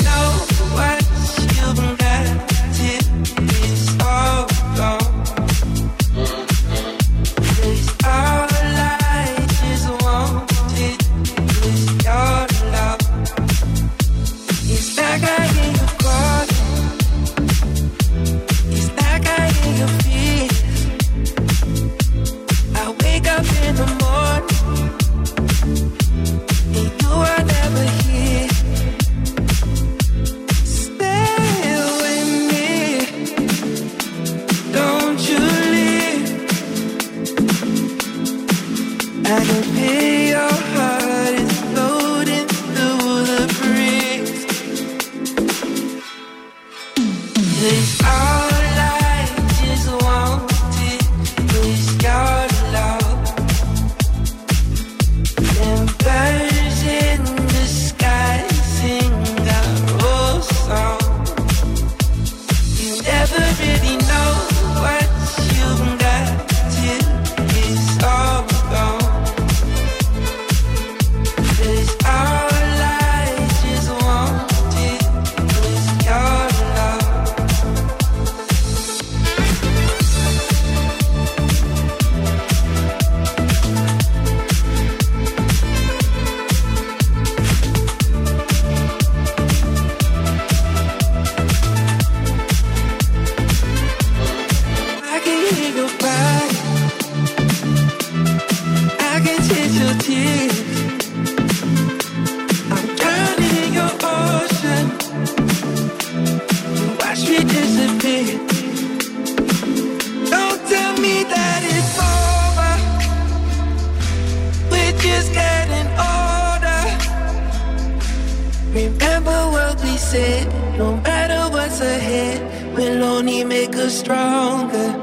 said. No matter what's ahead, we'll only make us stronger.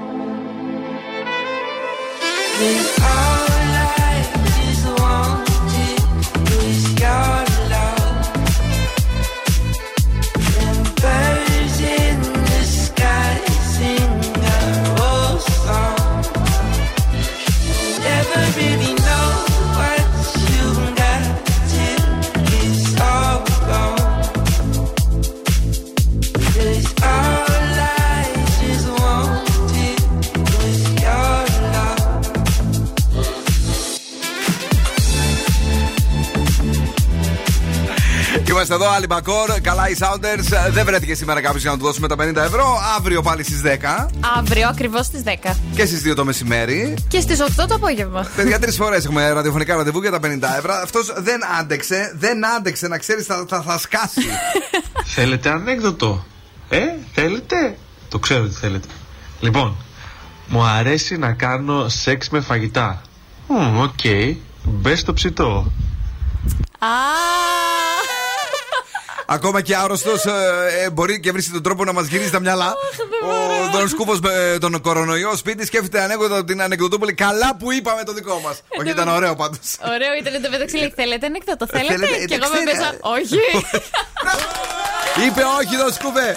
Είμαστε εδώ, Άλλη Μπακόρ. Καλά, οι Sounders. Δεν βρέθηκε σήμερα κάποιος για να του δώσουμε τα 50 ευρώ. Αύριο πάλι στις 10 Αύριο ακριβώς στις 10. και στις 2 το μεσημέρι. Και στις 8 το απόγευμα. Παιδιά, τρεις φορές έχουμε ραδιοφωνικά ραντεβού για τα 50 ευρώ. Αυτός δεν άντεξε, δεν άντεξε να ξέρεις, θα, θα, θα σκάσει. Θέλετε ανέκδοτο; Ε, θέλετε; Το ξέρω τι θέλετε. Λοιπόν, μου αρέσει να κάνω σεξ με φαγητά. Μμ, Οκ. Μπες στο ψητό. Α, Ακόμα και άρρωστος μπορεί και βρίσκει τον τρόπο να μας γυρίσει τα μυαλά. Ο Δον Σκούφος με τον κορονοϊό σπίτι σκέφτεται ανέκδοτα από την ανεκδοτούπολη. Καλά που είπαμε το δικό μας. Όχι, ήταν ωραίο πάντως. Ωραίο ήταν το μεταξύ. Λέει, θέλετε ανέκδοτο, θέλετε; Θέλετε, και εγώ με ξέρετε. μέσα. Όχι. Είπε όχι, Δον Σκούφε.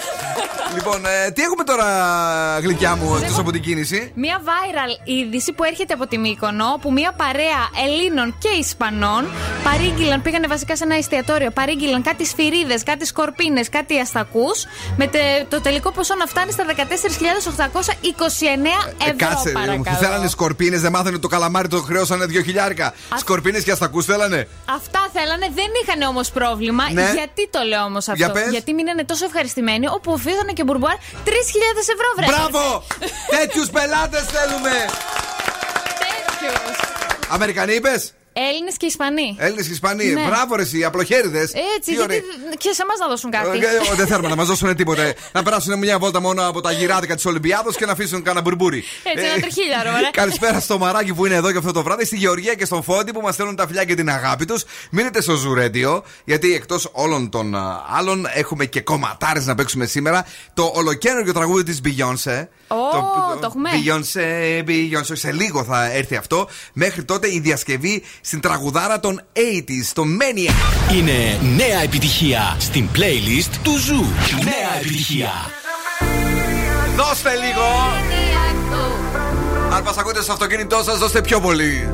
Λοιπόν, ε, τι έχουμε τώρα, γλυκιά μου, εκτός από την κίνηση; Μία viral είδηση που έρχεται από τη Μύκονο που μία παρέα Ελλήνων και Ισπανών παρήγγειλαν, πήγανε βασικά σε ένα εστιατόριο, παρήγγειλαν κάτι σφυρίδες, κάτι σκορπίνες, κάτι αστακούς. Με τε- το τελικό ποσό να φτάνει στα 14.829 Ε, ευρώ. κάτσε, παρακαλώ. θέλανε σκορπίνες, δεν μάθανε ότι το καλαμάρι το χρεώσανε δύο χιλιάρικα. Σκορπίνες και αστακούς θέλανε; Αυτά θέλανε, δεν είχαν όμως πρόβλημα. Ναι. Γιατί το λέω όμως αυτό; Για πες. Γιατί μείνανε τόσο ευχαριστημένοι, όπου οφείλανε και μπουρμπουάρ 3.000 ευρώ, βρε. Μπράβο! Τέτοιους πελάτες θέλουμε! Αμερικανοί είπες; Έλληνες και Ισπανοί. Έλληνες και Ισπανοί. Ναι. Μπράβο, ρε, οι απλοχέριδες. Έτσι, γιατί και σε εμάς να δώσουν κάτι. Ε, Δεν θέλουμε να μας δώσουν τίποτε. να περάσουν μια βόλτα μόνο από τα γυράδικα της Ολυμπιάδος και να αφήσουν κανένα μπουρμπούρι. Έτσι, ένα Ε, τριχίλιαρο, ωραία. Καλησπέρα στο μαράκι που είναι εδώ και αυτό το βράδυ, στη Γεωργία και στον Φόντι που μας στέλνουν τα φιλιά και την αγάπη τους. Μείνετε στο Ζουρέντιο, γιατί εκτός όλων των α, άλλων έχουμε και κομματάρες να παίξουμε σήμερα. Το ολοκαίνουργιο τραγούδι της Beyoncé. Ω, το έχουμε. Beyoncé, Beyoncé. Σε λίγο θα έρθει αυτό. Μέχρι τότε η διασκευή στην τραγουδάρα των 80s, το Maniac. Είναι νέα επιτυχία στην playlist του Zoo. Νέα επιτυχία. Δώστε λίγο! Αν μας ακούτε στο αυτοκίνητό σας, δώστε πιο πολύ.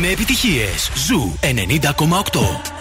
Με επιτυχίες. Ζου 90,8.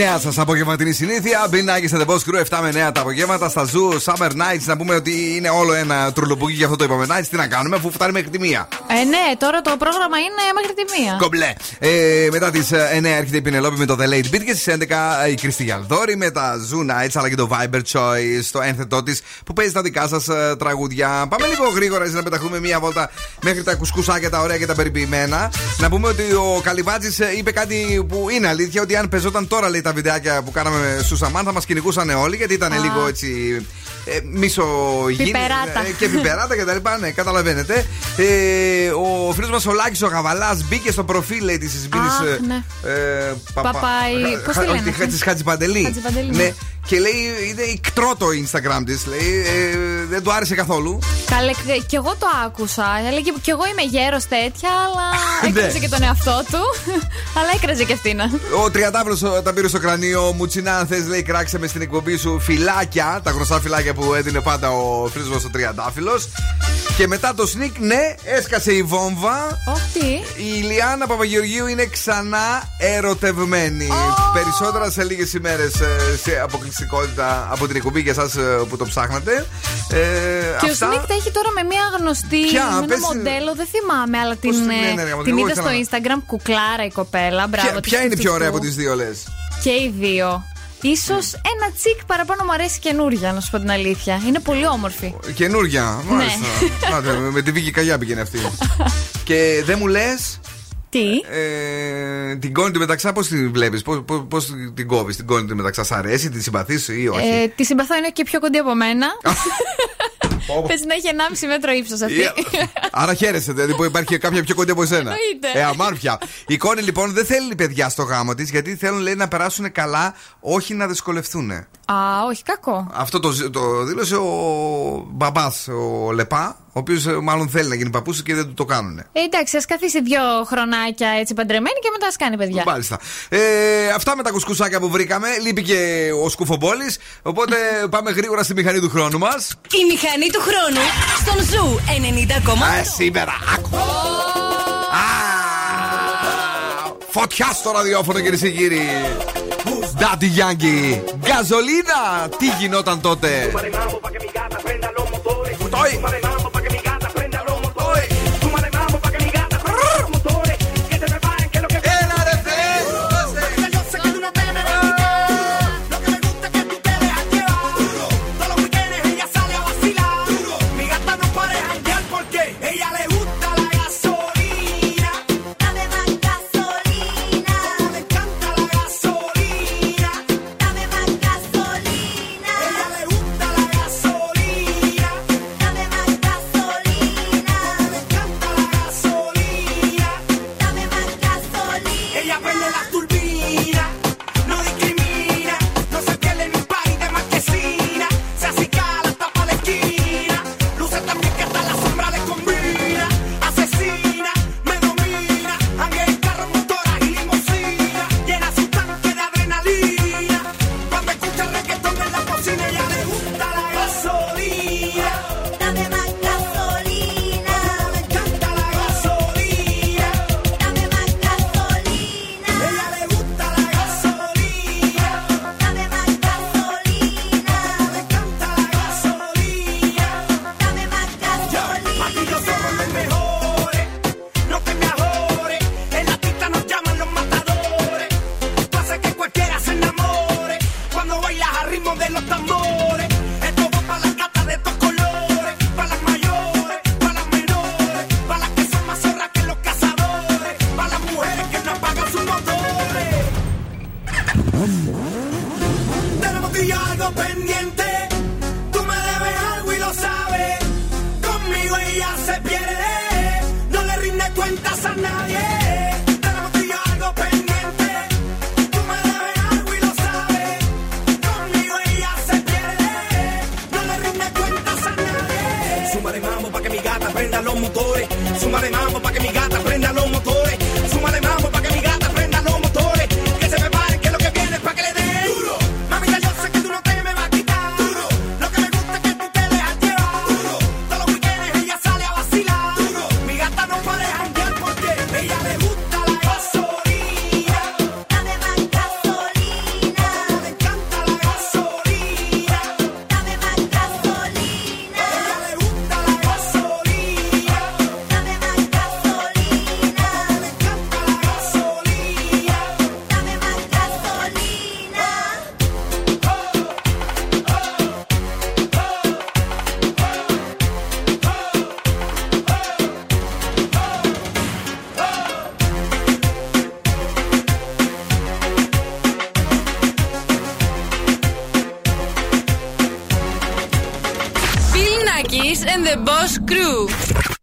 Νέα σας απογευματινή συνήθεια. Μπινάκι στα The Boss Crew 7 με 9 τα απογεύματα. Στα Zoo Summer Nights. Να πούμε ότι είναι όλο ένα τρουλουπούκι για αυτό το είπαμε Nights. Τι να κάνουμε, αφού φτάνει μέχρι τη μία. Ε, ναι, τώρα το πρόγραμμα είναι μέχρι τη μία. Κομπλέ. Ε, μετά τις 9 έρχεται η Πινελόπη με το The Late Beat και στις 11 η Κρίστη Γιαλδόρη με τα Zoo Nights αλλά και το Viber Choice, το ένθετό της που παίζει τα δικά σας τραγούδια. Πάμε λίγο γρήγορα έτσι, να πεταχτούμε μία βόλτα μέχρι τα κουσκουσάκια τα ωραία και τα περιποιημένα. Να πούμε ότι ο Καλυβάτζης είπε κάτι που είναι αλήθεια ότι αν πεζόταν τώρα λέει τα βιντεάκια που κάναμε στου Σαμάν θα μας κυνηγούσαν όλοι γιατί ήταν Α. λίγο έτσι. Ε, μισογίνη Πιπεράτα. ε, και πιπεράτα και τα λοιπά. Ναι, καταλαβαίνετε. Ε, ο φίλος μας ο Λάκης ο Γαβαλάς μπήκε στο προφίλ λέει, της Ισμπίνη. Αχ, ναι. Ε, Παπάι- πώς τη λένε αυτή; Τη Χατζιπαντελή. Χατζιπαντελή, Ναι. ναι. Και λέει, είναι ικτρό το Instagram της. Λέει, ε, δεν του άρεσε καθόλου. Καλέ, κι εγώ το άκουσα. Έλεγε κι εγώ είμαι γέρος τέτοια, αλλά Ναι. έκραζε και τον εαυτό του. αλλά έκραζε και αυτήν. Ο Τριαντάφυλλο τα πήρε στο κρανίο. Μουτσινά, αν θες, λέει, κράξε μες στην εκπομπή σου φυλάκια. Τα γνωστά φυλάκια που έδινε πάντα ο φίλο μα ο Τριαντάφυλλος. Και μετά το sneak, ναι, έσκασε η βόμβα. Όχι. Η Ηλιάνα Παπαγεωργίου είναι ξανά ερωτευμένη. Περισσότερα σε λίγες ημέρες σε από την εκπομπή για εσάς ε, που το ψάχνατε. Ε, και αυτά... ο Snik έχει τώρα με μία γνωστή. Με ένα πες... μοντέλο, δεν θυμάμαι, αλλά την, ναι, ναι, ναι, είδα στο Instagram. Κουκλάρα η κοπέλα. Μπράβο, ποια είναι πιο ωραία από τις δύο, λες; Και οι δύο. Ίσως ένα τσικ παραπάνω μου αρέσει καινούργια, να σου πω την αλήθεια. Είναι πολύ όμορφη. Καινούργια, μάλιστα. Με τη Βίκη Καγιά πήγαινε αυτή. και δεν μου λες. Τι; ε, ε, την Κόνι του Μεταξά, πώς τη βλέπεις, πώς την κόβεις, την Κόνι του Μεταξά, σ' αρέσει, τη συμπαθείς ή όχι; Ε, τη συμπαθώ, είναι και πιο κοντή από μένα. Πες να έχει 1,5 μέτρο ύψος αυτή. Άρα χαίρεσαι, δηλαδή που υπάρχει κάποια πιο κοντή από εσένα. Ε, αμάρφια. Η κόρη λοιπόν δεν θέλει παιδιά στο γάμο της, γιατί θέλουν λέει, να περάσουν καλά, όχι να δυσκολευτούν. Α, όχι, κακό. Αυτό το, το δήλωσε ο μπαμπάς, ο Λεπά, ο οποίος ε, μάλλον θέλει να γίνει παππούς και δεν του το κάνουν. Ε, εντάξει, ας καθίσει δύο χρονά κουσκουσάκια έτσι παντρεμένη και μετά κάνει παιδιά. Μάλιστα. Ε, αυτά με τα κουσκουσάκια που βρήκαμε. Λείπει και ο Σκουφομπόλη. Οπότε πάμε γρήγορα στη μηχανή του χρόνου μας. Η μηχανή του χρόνου στον Zoo 90,8. Ε, σήμερα άκου. Φωτιά στο ραδιόφωνο κυρίες και κύριοι. Daddy Yankee, gasolina, τι γινόταν τότε;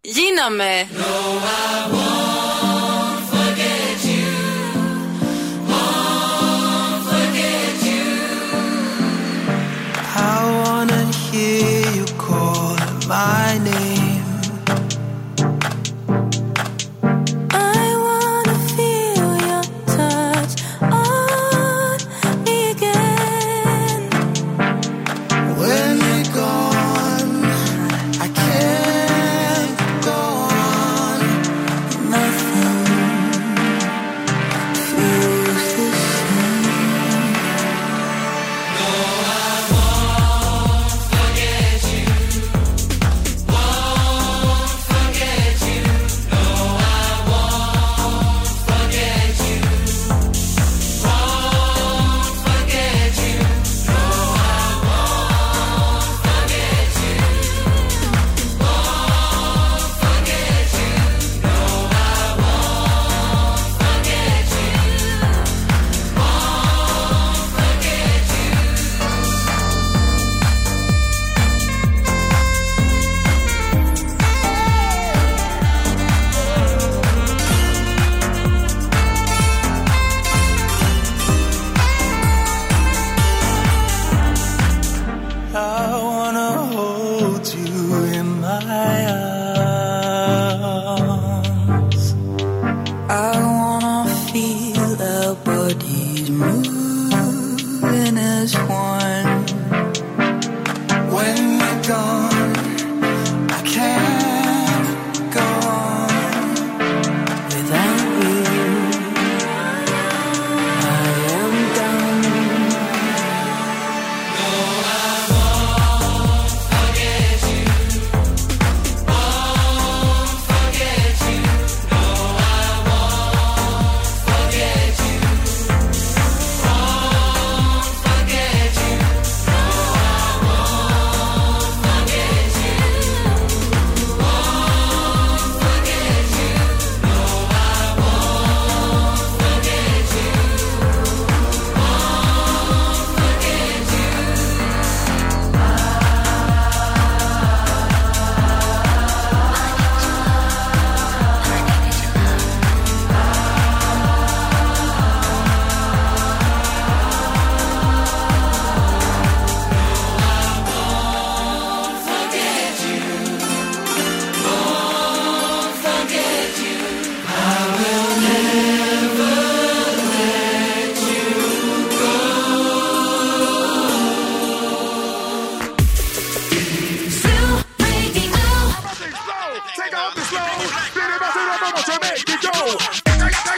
Γίναμε. ready to go.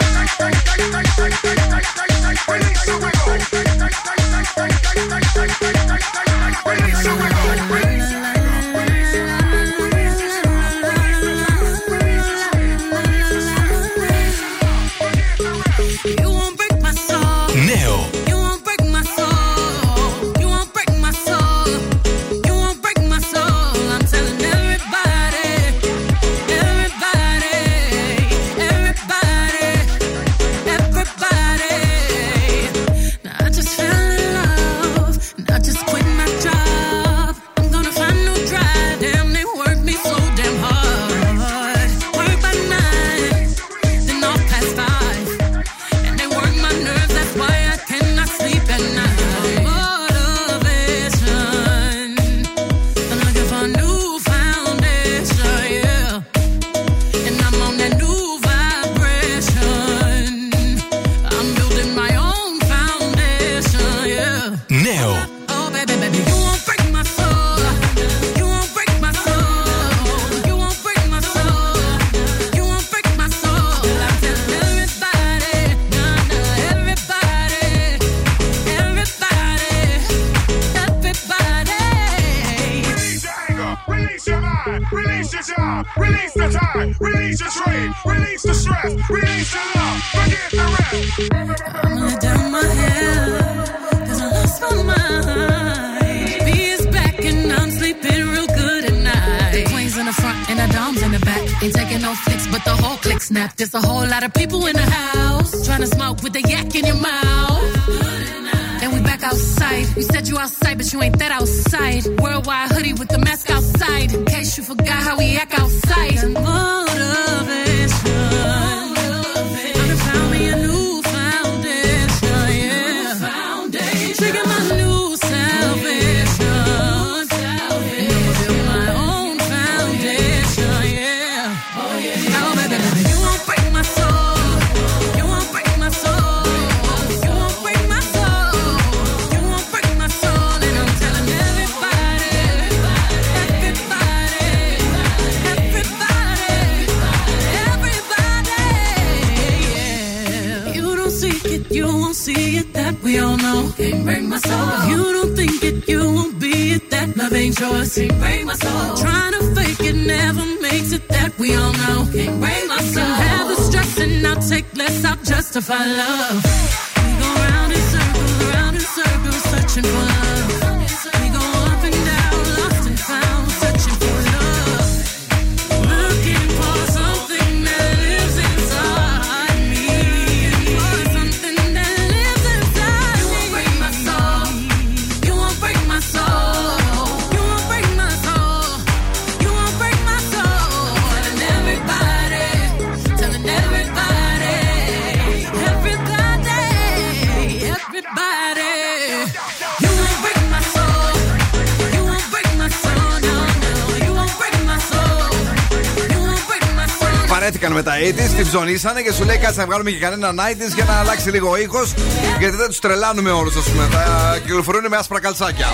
βαρέθηκαν με τα 80s, τη ψωνίσανε και σου λέει κάτσε να βγάλουμε και κανένα 90s για να αλλάξει λίγο ο ήχος. Γιατί δεν τους τρελάνουμε όλους, ας πούμε. Θα κυκλοφορούν με άσπρα καλτσάκια.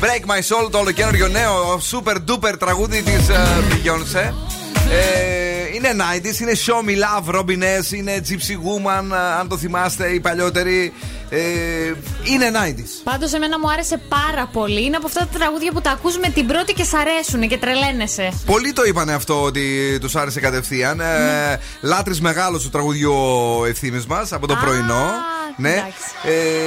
Break my soul, το ολοκένουργιο νέο super duper τραγούδι της uh, Beyoncé. Ε, είναι 90s, είναι Show Me Love, Robin S, είναι Gypsy Woman, ε, αν το θυμάστε, οι παλιότεροι. Ε, είναι 90s. Πάντως, εμένα μου άρεσε πάρα πολύ. Είναι από αυτά τα τραγούδια που τα ακούς με την πρώτη και σ' αρέσουν και τρελαίνεσαι. Πολλοί το είπαν αυτό ότι τους άρεσε κατευθείαν. Ε, Λάτρης μεγάλος του τραγουδιού ο ευθύνη μας από το πρωινό. Ναι.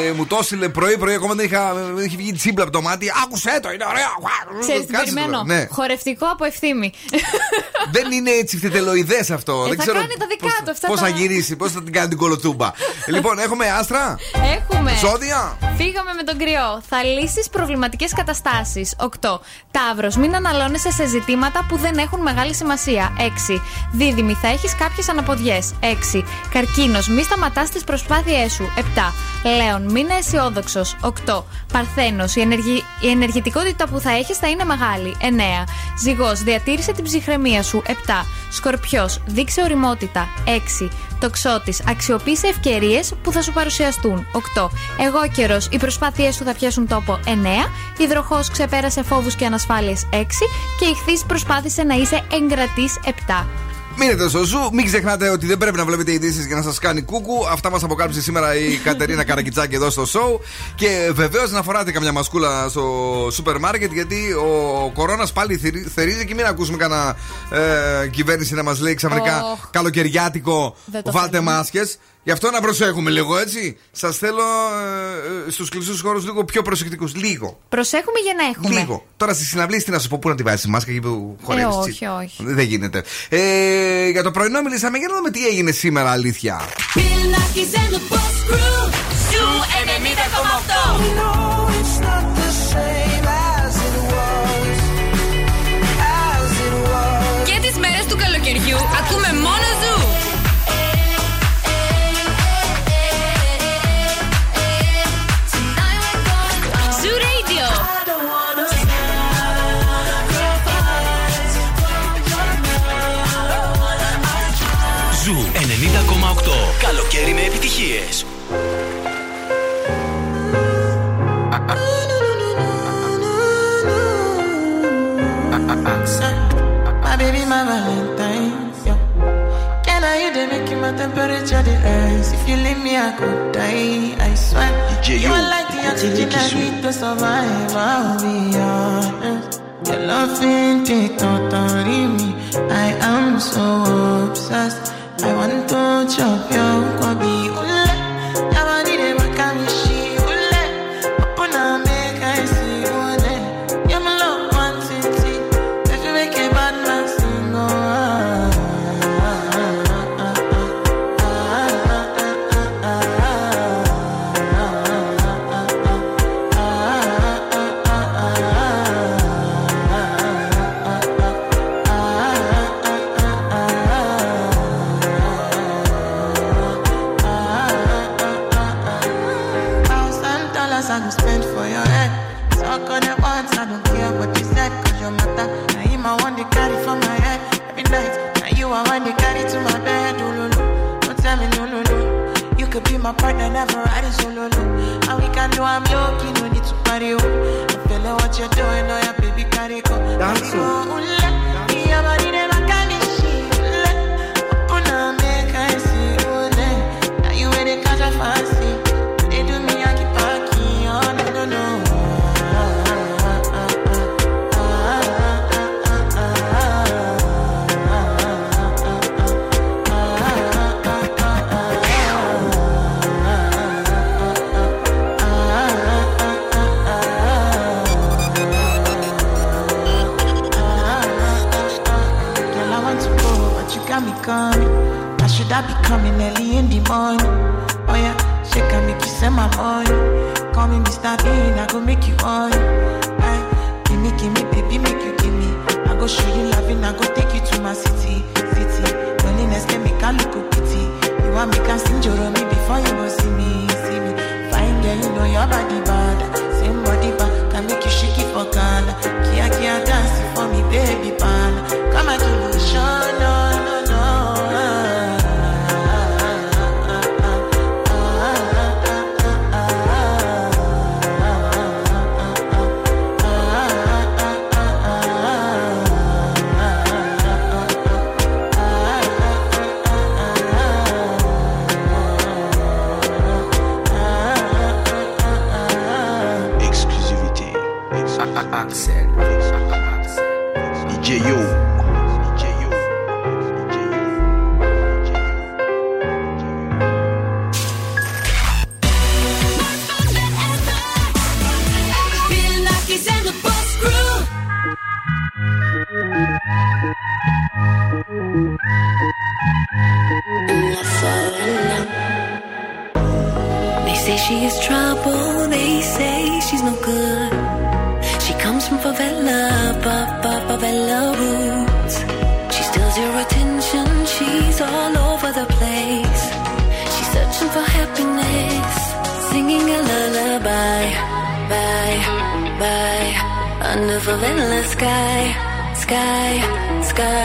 Ε, μου το έστειλε πρωί-πρωί, ακόμα δεν είχα, δεν είχε βγει τσίμπλα από το μάτι. Άκουσε το, είναι ωραίο. Ξέρεις τι Κάτσε περιμένω; τώρα. Ναι. Χορευτικό από ευθύμη. Δεν είναι έτσι φθετελοειδέ αυτό. Ε, δεν θα ξέρω κάνει τα δικά του αυτά. Πώς τα- θα γυρίσει, πώς θα την κάνει την κολοτούμπα. λοιπόν, έχουμε άστρα; Έχουμε. Ζώδια; Φύγαμε με τον κρυό. Θα λύσεις προβληματικές καταστάσεις. 8. Ταύρος. Μην αναλώνεσαι σε ζητήματα που δεν έχουν μεγάλη σημασία. 6. Δίδυμη. Θα έχεις κάποιες αναποδιές. 6. Καρκίνος. Μη σταματάς τις προσπάθειές σου. 7. Λέων. Μην είναι αισιόδοξος. 8. Παρθένος. Η, ενεργη... η ενεργητικότητα που θα έχεις θα είναι μεγάλη. 9. Ζυγός. Διατήρησε την ψυχραιμία σου. 7. Σκορπιός. Δείξε οριμότητα. 6. Τοξότης. Αξιοποίησε ευκαιρίες που θα σου παρουσιαστούν. 8. Εγώ καιρός. Οι προσπάθειές σου θα πιάσουν τόπο. 9. Υδροχός. Ξεπέρασε φόβους και ανασφάλειες. 6. Και ηχθή προσπάθησε να είσαι εγκρατής. 7. Μείνετε στο ζου. Μην ξεχνάτε ότι δεν πρέπει να βλέπετε ειδήσεις για να σας κάνει κούκου. Αυτά μας αποκάλυψε σήμερα η Κατερίνα Καρακιτσάκη εδώ στο show. Και βεβαίως να φοράτε καμιά μασκούλα στο σούπερ μάρκετ γιατί ο κορώνας πάλι θερι- θερίζει και μην ακούσουμε κανένα ε, κυβέρνηση να μας λέει ξαφνικά Οχ. καλοκαιριάτικο. Δεν το Βάλτε θέλουμε. μάσκες. Γι' αυτό να προσέχουμε λίγο έτσι. Σας θέλω ε, στους κλειστούς χώρους λίγο πιο προσεκτικούς. Λίγο. Προσέχουμε για να έχουμε. Λίγο. Τώρα στη συναυλία τι να σου πω, πού να τη βάζεις τη μάσκα εκεί που χορεύεις. Ε, όχι, όχι. Δεν γίνεται. Ε, για το πρωινό μιλήσαμε για να δούμε τι έγινε σήμερα, αλήθεια. Και τις μέρες του καλοκαιριού ακούμε μόνο Zoo. Zoo Καλοκαίρι με επιτυχίες. My baby, my Valentine. Yeah. Can I you they make my temperature the rise? If you leave me, I could die. I swear. DJ, you yo. are like the oxygen I need to survive. I'll be honest. Your love ain't it totally me. I am so obsessed. 来玩的就有。My partner, never riding solo. No. And we can do I'm low key, no need to party. Oh. I feel like what you're doing, oh yeah, baby, carry go. Dance, go make you on. Aye, give me, give me, baby, make you give me. I go show you loving, I go take you to my city, city. Loneliness can make a look pity. You want me can sing your me before you go see me, see me. Fine girl, you know your body bad. Same body bad, can make you shake it for Ghana. Kia kia dance for me, baby pan. Come and give me show, no. Sky, sky,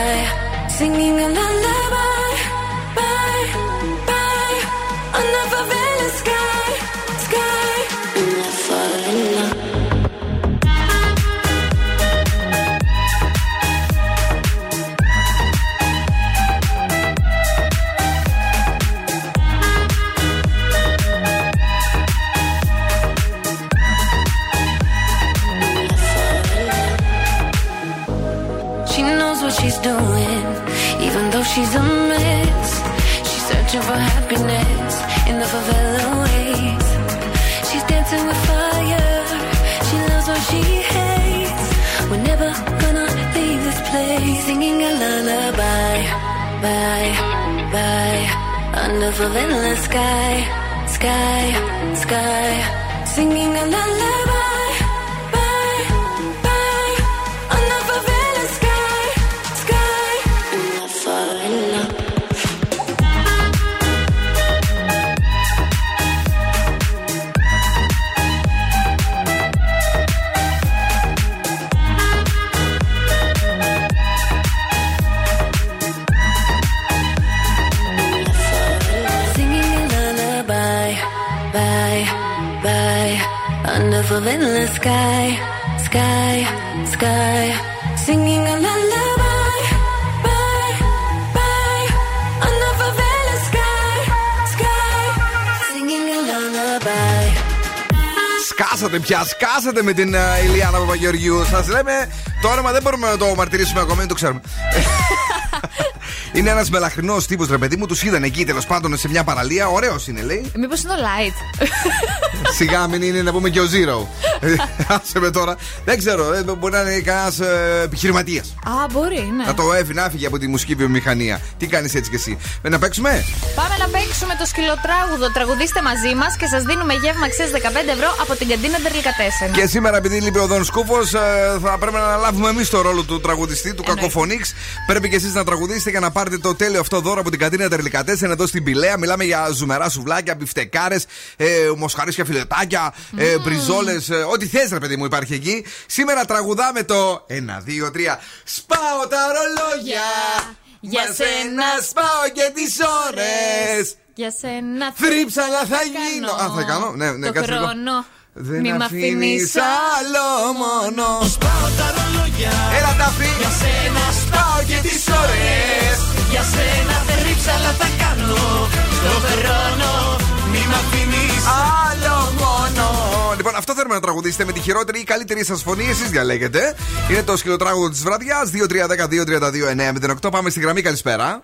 Σκάσατε πια, σκάσατε με την uh, Ηλιάνα Παπαγεωργιού. Σας λέμε το όνομα δεν μπορούμε να το μαρτυρήσουμε ακόμα, δεν το ξέρουμε. είναι ένας μελαχρινός τύπος, ρε παιδί μου, τους είδαν εκεί τέλος πάντων σε μια παραλία. Ωραίος είναι, λέει. Μήπως είναι το light. Σιγά μην είναι να πούμε και ο Zero. Ε, Άσε με τώρα. Δεν ξέρω, ε, μπορεί να είναι κανένας επιχειρηματίας. Α, μπορεί, ναι. Να το έφυγε, να φύγει από τη μουσική βιομηχανία. Τι κάνεις έτσι κι εσύ. Ε, να παίξουμε; Πάμε να παίξουμε το σκυλοτράγουδο. Τραγουδίστε μαζί μας και σας δίνουμε γεύμα αξία 15 ευρώ από την καντίνα Τερλικατέσεν. Και σήμερα, επειδή λείπει ο Δον Σκούφος, θα πρέπει να αναλάβουμε εμείς το ρόλο του τραγουδιστή, του Κακοφωνίξ. Πρέπει και εσείς να τραγουδήσετε για να πάρετε το τέλειο αυτό δώρο από την καντίνα Τερλικατέσεν εδώ στην Πηλαία. Μιλάμε για ζουμερά σουβλάκια, μπιφτεκάρες, ε, μοσχαρίσια φιλετάκια, ε, μπριζόλες, ε, ό,τι θες, ρε παιδί μου, υπάρχει εκεί. Σήμερα τραγουδάμε το 1, 2, 3. Σπάω τα ρολόγια. Για σένα σπάω και τις ώρες. Για σένα Θρύψαλα θα γίνω. Α, θα κάνω. Ναι, ναι, το κάτσε λίγο. χρόνο. Δεν Μη μ' αφήνεις αφήνεις άλλο μόνο. Σπάω τα ρολόγια Έλα τα φύ. Για σένα σπάω και τις ώρες Για σένα δεν ρίψαλα θα κάνω Στο χρόνο Μη μ' αφήνεις Άλλο μόνο. Λοιπόν, αυτό θέλουμε να τραγουδήσετε με τη χειρότερη ή καλύτερη σας φωνή. Εσείς διαλέγετε. Είναι το σκυλοτράγουδο της βραδιάς. 2-3-10-2-32-9-08. Πάμε στη γραμμή. Καλησπέρα.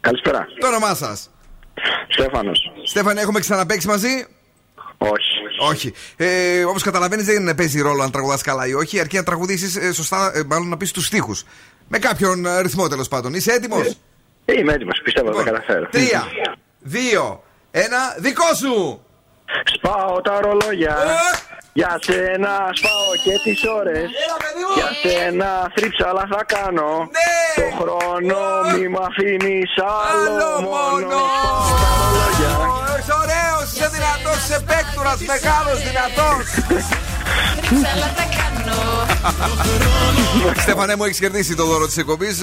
Καλησπέρα. Το όνομά σας. Στέφανος. Στέφανη, έχουμε ξαναπέξει μαζί; Όχι. Όχι. Ε, Όπως καταλαβαίνεις, δεν παίζει ρόλο αν τραγουδάς καλά ή όχι. Αρκεί να τραγουδήσεις ε, σωστά, ε, μάλλον να πεις τους στίχους. Με κάποιον ε, ρυθμό τέλος πάντων. Είσαι έτοιμος; Ε, είμαι έτοιμος, πιστεύω θα τα καταφέρω. Τρία, δύο, ένα, δικό σου! Σπάω τα ρολόγια. Για σένα σπάω και τις ώρες Για σένα θρύψαλα θα κάνω Το χρόνο μη μ' αφήνεις άλλο μόνο Σπάω τα ρολόγια Είσαι ωραίος, είσαι δυνατός, είσαι παίκτουρα, μεγάλος, δυνατός. Στέφανε μου, έχεις κερδίσει το δώρο της εκπομπής.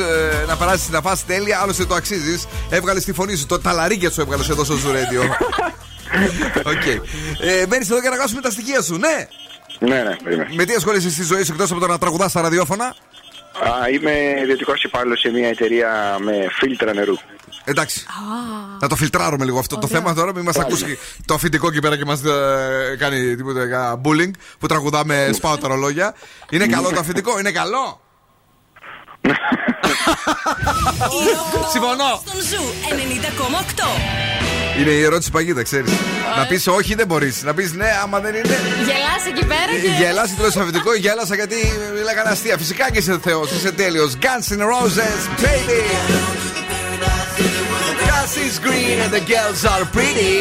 να περάσεις να φας τέλεια, άλλωστε το αξίζεις. Έβγαλες τη φωνή σου, το ταλαρίκια σου έβγαλες εδώ στο Zoo Radio. Οκ. Ε, Μένει εδώ για να γράψουμε τα στοιχεία σου, ναι; Ναι, ναι, περίμενε. Με τι ασχολείσαι στη ζωή σου εκτός από το να τραγουδάς στα ραδιόφωνα; Α, είμαι ιδιωτικός υπάλληλος σε μια εταιρεία με φίλτρα νερού. Εντάξει. Να το φιλτράρουμε λίγο αυτό το θέμα τώρα. Μην μας ακούσει το αφεντικό εκεί πέρα και μας κάνει τίποτα κανένα bullying που τραγουδάμε σπάω τα ρολόγια. Είναι καλό το αφεντικό, είναι καλό; Συμφωνώ. Στον Zoo 90,8. Είναι η ερώτηση παγίδα, ξέρεις. Να πεις όχι δεν μπορείς. Να πεις ναι, άμα δεν είναι. Γελάς εκεί πέρα και. Γέλασε το αφεντικό, γέλασα γιατί λέγανε αστεία. Φυσικά και είσαι θεός, είσαι τέλειος. Guns N' Roses, baby. Grass is green and the girls are pretty.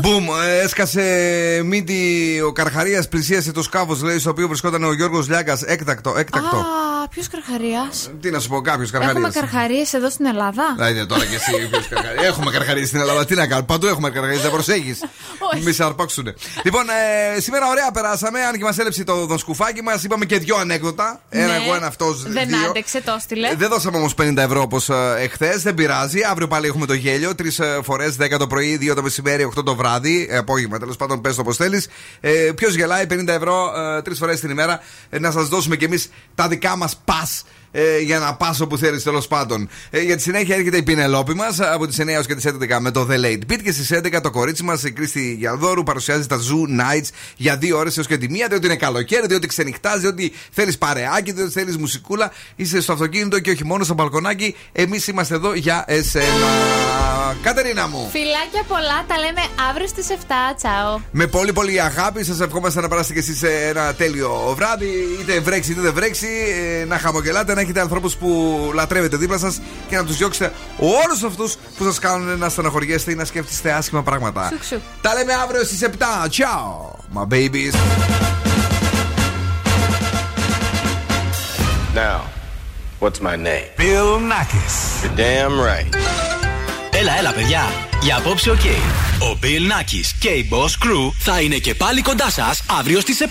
Μπουμ, ε, έσκασε μύτη ο Καρχαρίας, πλησίασε το σκάφο, λέει, στο οποίο βρισκόταν ο Γιώργος Λιάγκας. Έκτακτο, έκτακτο. Α, ποιος καρχαρίας; Τι να σου πω, κάποιος Έχουμε Καρχαρία. καρχαρίες εδώ στην Ελλάδα. Να είναι τώρα και εσύ ποιος καρχαρίας. Έχουμε καρχαρίες στην Ελλάδα. Τι να κάνουμε, παντού έχουμε καρχαρίες, δεν προσέχεις. Μη σε αρπάξουνε. Λοιπόν, ε, σήμερα ωραία περάσαμε. Αν και μας έλεψε το δοσκουφάκι μας, είπαμε και δύο ανέκδοτα. Ένα Ναι. εγώ, ένα αυτός. Δεν άντεξε, το έστειλε. Δεν δώσαμε όμως 50 ευρώ όπως εχθές. Δεν πειράζει. Αύριο πάλι έχουμε το γέλιο. Τρεις φορές 10 το πρωί, 2 το μεσημέρι, 8 το βράδυ. Ε, απόγευμα τέλος πάντων, πες το όπως θέλεις. Ε, Ποιος γελάει 50 ευρώ ε, τρεις φορές την ημέρα. Ε, να σας δώσουμε κι εμείς τα δικά μας πα. Ε, για να πας όπου θέλεις τέλος πάντων. Ε, για τη συνέχεια έρχεται η Πινελόπη μας από τις 9 έως και τις 11 με το The Late Beat και στις 11 το κορίτσι μας η Κρίστη Γιαλδόρου παρουσιάζει τα Zoo Nights για δύο ώρες έως και τη μία. Διότι είναι καλοκαίρι, διότι ξενυχτάζει, διότι θέλεις παρεάκι, διότι θέλεις μουσικούλα. Είσαι στο αυτοκίνητο και όχι μόνο στο μπαλκονάκι. Εμείς είμαστε εδώ για εσένα. Κατερίνα μου. Φιλάκια πολλά, τα λέμε αύριο στις 7. Τσαο. Με πολύ πολύ αγάπη σας ευχόμαστε να περάσετε και εσείς ένα τέλειο βράδυ. Είτε βρέξει είτε δεν βρέξει. ε, Να χαμογελάτε, να έχετε ανθρώπους που λατρεύετε δίπλα σας και να τους διώξετε όλους αυτούς που σας κάνουν να στεναχωριέστε ή να σκέφτεστε άσχημα πράγματα. Σουκ, σουκ. Τα λέμε αύριο στις 7. Ciao, my babies. Now, what's my name? Bill Nakis. You're damn right. Έλα, έλα, παιδιά. Για απόψε, οκ. Ο Bill Nakis και η Boss Crew θα είναι και πάλι κοντά σας αύριο στις 7.